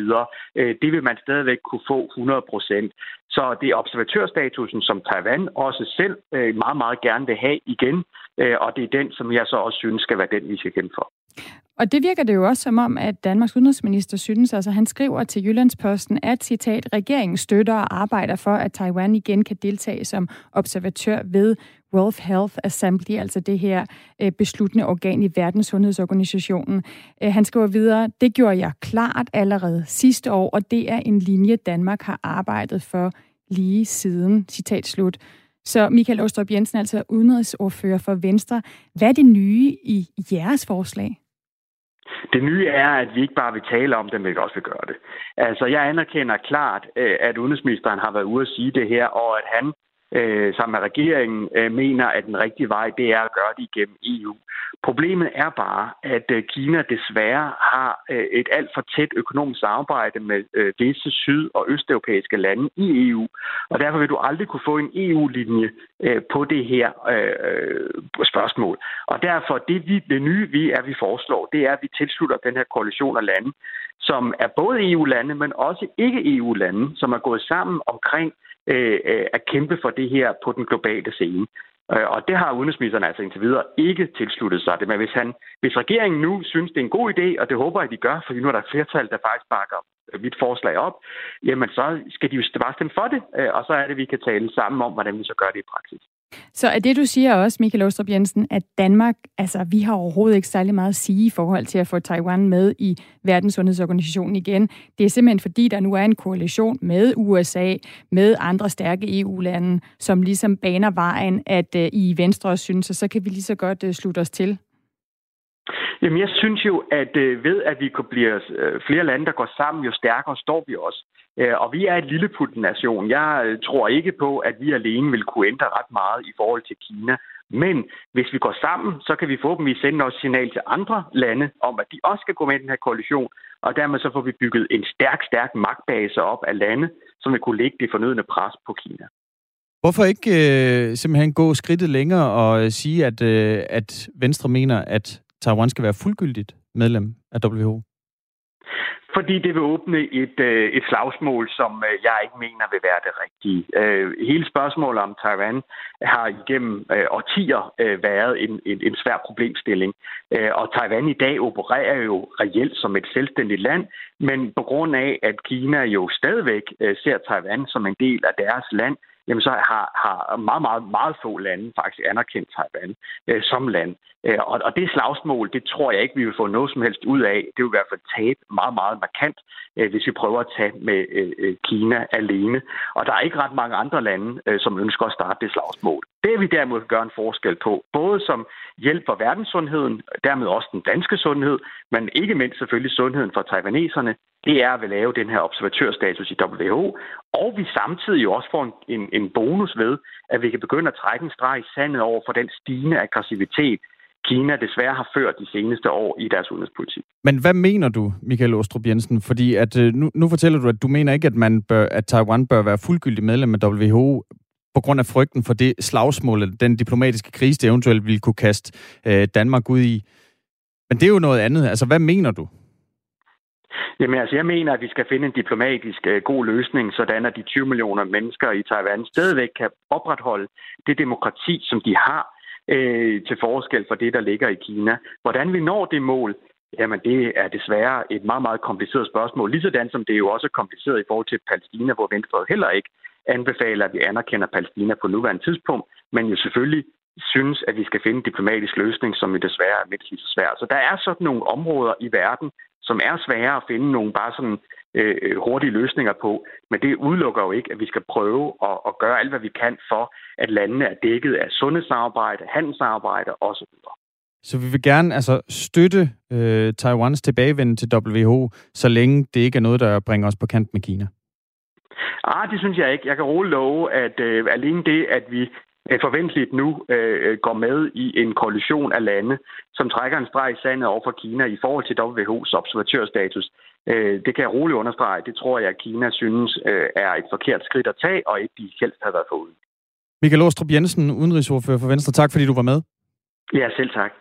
øh, det vil man stadigvæk kunne få 100 procent. Så det er observatørstatusen, som Taiwan også selv øh, meget, meget gerne vil have igen, øh, og det er den, som jeg så også synes skal være den, vi skal kæmpe for. Og det virker det jo også som om, at Danmarks udenrigsminister synes, altså han skriver til Jyllandsposten, at citat, regeringen støtter og arbejder for, at Taiwan igen kan deltage som observatør ved World Health Assembly, altså det her øh, besluttende organ i Verdenssundhedsorganisationen. Øh, han skriver videre, det gjorde jeg klart allerede sidste år, og det er en linje, Danmark har arbejdet for lige siden. Citat slut. Så Michael Åstrup Jensen, altså udenrigsordfører for Venstre. Hvad er det nye i jeres forslag? Det nye er, at vi ikke bare vil tale om det, men vi også vil gøre det. Altså, jeg anerkender klart, øh, at udenrigsministeren har været ude at sige det her, og at han øh, sammen med regeringen, øh, mener, at den rigtige vej, det er at gøre det igennem EU. Problemet er bare, at øh, Kina desværre har øh, et alt for tæt økonomisk samarbejde med øh, visse syd- og østeuropæiske lande i EU, og derfor vil du aldrig kunne få en EU-linje øh, på det her øh, spørgsmål. Og derfor, det, vi, det nye, vi er, vi foreslår, det er, at vi tilslutter den her koalition af lande, som er både EU-lande, men også ikke-EU-lande, som er gået sammen omkring Øh, øh, at kæmpe for det her på den globale scene. Øh, og det har udenrigsministeren altså indtil videre ikke tilsluttet sig det. Men hvis, han, hvis regeringen nu synes, det er en god idé, og det håber jeg, de gør, fordi nu er der et flertal, der faktisk bakker mit forslag op, jamen så skal de jo bare stemme for det, øh, og så er det, vi kan tale sammen om, hvordan vi så gør det i praksis. Så er det, du siger også, Michael Åstrup Jensen, at Danmark, altså vi har overhovedet ikke særlig meget at sige i forhold til at få Taiwan med i Verdenssundhedsorganisationen igen. Det er simpelthen fordi, der nu er en koalition med USA, med andre stærke EU-lande, som ligesom baner vejen, at uh, I Venstre synes, og så kan vi lige så godt uh, slutte os til. Jamen, jeg synes jo, at øh, ved at vi kunne blive øh, flere lande, der går sammen, jo stærkere står vi også. Øh, og vi er et lille nation. Jeg tror ikke på, at vi alene vil kunne ændre ret meget i forhold til Kina. Men hvis vi går sammen, så kan vi forhåbentlig sende også signal til andre lande om, at de også skal gå med i den her koalition. Og dermed så får vi bygget en stærk, stærk magtbase op af lande, som vil kunne lægge det fornødende pres på Kina. Hvorfor ikke øh, simpelthen gå skridtet længere og sige, at, øh, at Venstre mener, at Taiwan skal være fuldgyldigt medlem af WHO? Fordi det vil åbne et, øh, et slagsmål, som øh, jeg ikke mener vil være det rigtige. Øh, hele spørgsmålet om Taiwan har igennem årtier været en, en, en svær problemstilling. Og Taiwan i dag opererer jo reelt som et selvstændigt land, men på grund af, at Kina jo stadigvæk ser Taiwan som en del af deres land, jamen så har, har meget, meget, meget få lande faktisk anerkendt Taiwan øh, som land. Øh, og, og det slagsmål, det tror jeg ikke, vi vil få noget som helst ud af. Det vil i hvert fald tabe meget, meget markant, øh, hvis vi prøver at tage med øh, Kina alene. Og der er ikke ret mange andre lande, som ønsker at starte det slagsmål. Det vi derimod gøre en forskel på, både som hjælp for verdenssundheden, dermed også den danske sundhed, men ikke mindst selvfølgelig sundheden for taiwaneserne, det er at vi lave den her observatørstatus i WHO, og vi samtidig også får en, en, en bonus ved, at vi kan begynde at trække en streg i sandet over for den stigende aggressivitet, Kina desværre har ført de seneste år i deres udenrigspolitik. Men hvad mener du, Michael Ostrup Jensen? Fordi at, øh, nu, nu fortæller du, at du mener ikke, at, man bør, at Taiwan bør være fuldgyldig medlem af WHO på grund af frygten for det slagsmål, den diplomatiske krise, det eventuelt ville kunne kaste øh, Danmark ud i. Men det er jo noget andet. Altså, hvad mener du? Jamen altså, jeg mener, at vi skal finde en diplomatisk uh, god løsning, sådan at de 20 millioner mennesker i Taiwan stadigvæk kan opretholde det demokrati, som de har, øh, til forskel for det, der ligger i Kina. Hvordan vi når det mål, Jamen, det er desværre et meget, meget kompliceret spørgsmål. Ligesådan som det er jo også er kompliceret i forhold til Palæstina, hvor Venstre heller ikke anbefaler, at vi anerkender Palæstina på nuværende tidspunkt, men jo selvfølgelig synes, at vi skal finde en diplomatisk løsning, som jo desværre er mindst lige så svært. Så der er sådan nogle områder i verden, som er svære at finde nogle bare sådan øh, hurtige løsninger på. Men det udelukker jo ikke, at vi skal prøve at, at gøre alt, hvad vi kan for, at landene er dækket af sundhedssamarbejde, handelssamarbejde osv. Så vi vil gerne altså, støtte øh, Taiwans tilbagevenden til WHO, så længe det ikke er noget, der bringer os på kant med Kina? Ah, det synes jeg ikke. Jeg kan roligt love, at øh, alene det, at vi øh, forventeligt nu øh, går med i en koalition af lande, som trækker en streg i sandet over for Kina i forhold til WHO's observatørstatus. Øh, det kan jeg roligt understrege. Det tror jeg, at Kina synes øh, er et forkert skridt at tage, og ikke de helst har været foruden. Michael Åstrup Jensen, udenrigsordfører for Venstre. Tak fordi du var med. Ja, selv tak.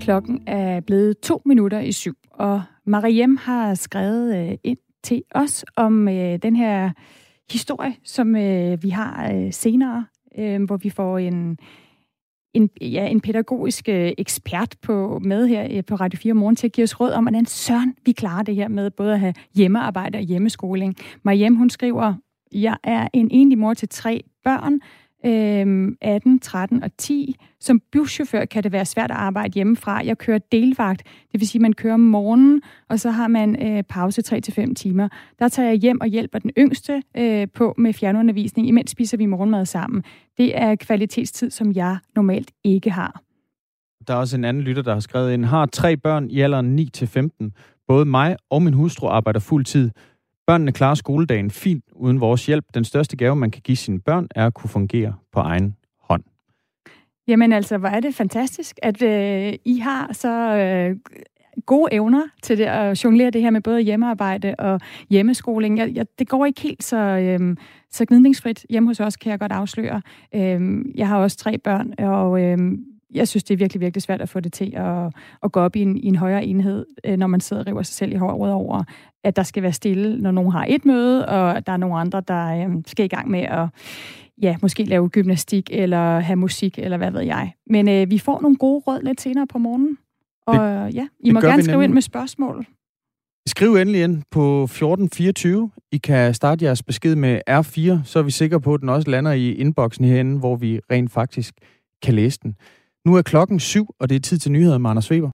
Klokken er blevet to minutter i syv, og Mariem har skrevet øh, ind til os om den her historie, som vi har senere, hvor vi får en, en, ja, en pædagogisk øh, ekspert på med her øh, på Radio 4 Morgen til at give os råd om, hvordan søren vi klarer det her med både at have hjemmearbejde og hjemmeskoling. Mariem, hun skriver, jeg er en enlig mor til tre børn, Øhm, 18, 13 og 10. Som buschauffør kan det være svært at arbejde hjemmefra. Jeg kører delvagt, det vil sige, at man kører om morgenen, og så har man øh, pause 3-5 timer. Der tager jeg hjem og hjælper den yngste øh, på med fjernundervisning, imens spiser vi morgenmad sammen. Det er kvalitetstid, som jeg normalt ikke har. Der er også en anden lytter, der har skrevet ind, har tre børn i alderen 9-15, Både mig og min hustru arbejder fuld tid. Børnene klarer skoledagen fint uden vores hjælp. Den største gave, man kan give sine børn, er at kunne fungere på egen hånd. Jamen altså, hvor er det fantastisk, at øh, I har så øh, gode evner til det, at jonglere det her med både hjemmearbejde og hjemmeskoling. Jeg, jeg, det går ikke helt så, øh, så gnidningsfrit hjemme hos os, kan jeg godt afsløre. Øh, jeg har også tre børn, og øh, jeg synes, det er virkelig, virkelig svært at få det til at, at gå op i en, i en højere enhed, øh, når man sidder og river sig selv i håret over, at der skal være stille, når nogen har et møde, og der er nogle andre, der øh, skal i gang med at ja, måske lave gymnastik, eller have musik, eller hvad ved jeg. Men øh, vi får nogle gode råd lidt senere på morgenen. Og det, ja, I må gerne skrive ind med spørgsmål. Skriv endelig ind på 1424. I kan starte jeres besked med R4, så er vi sikre på, at den også lander i inboxen herinde, hvor vi rent faktisk kan læse den. Nu er klokken syv, og det er tid til nyheder med Anders Weber.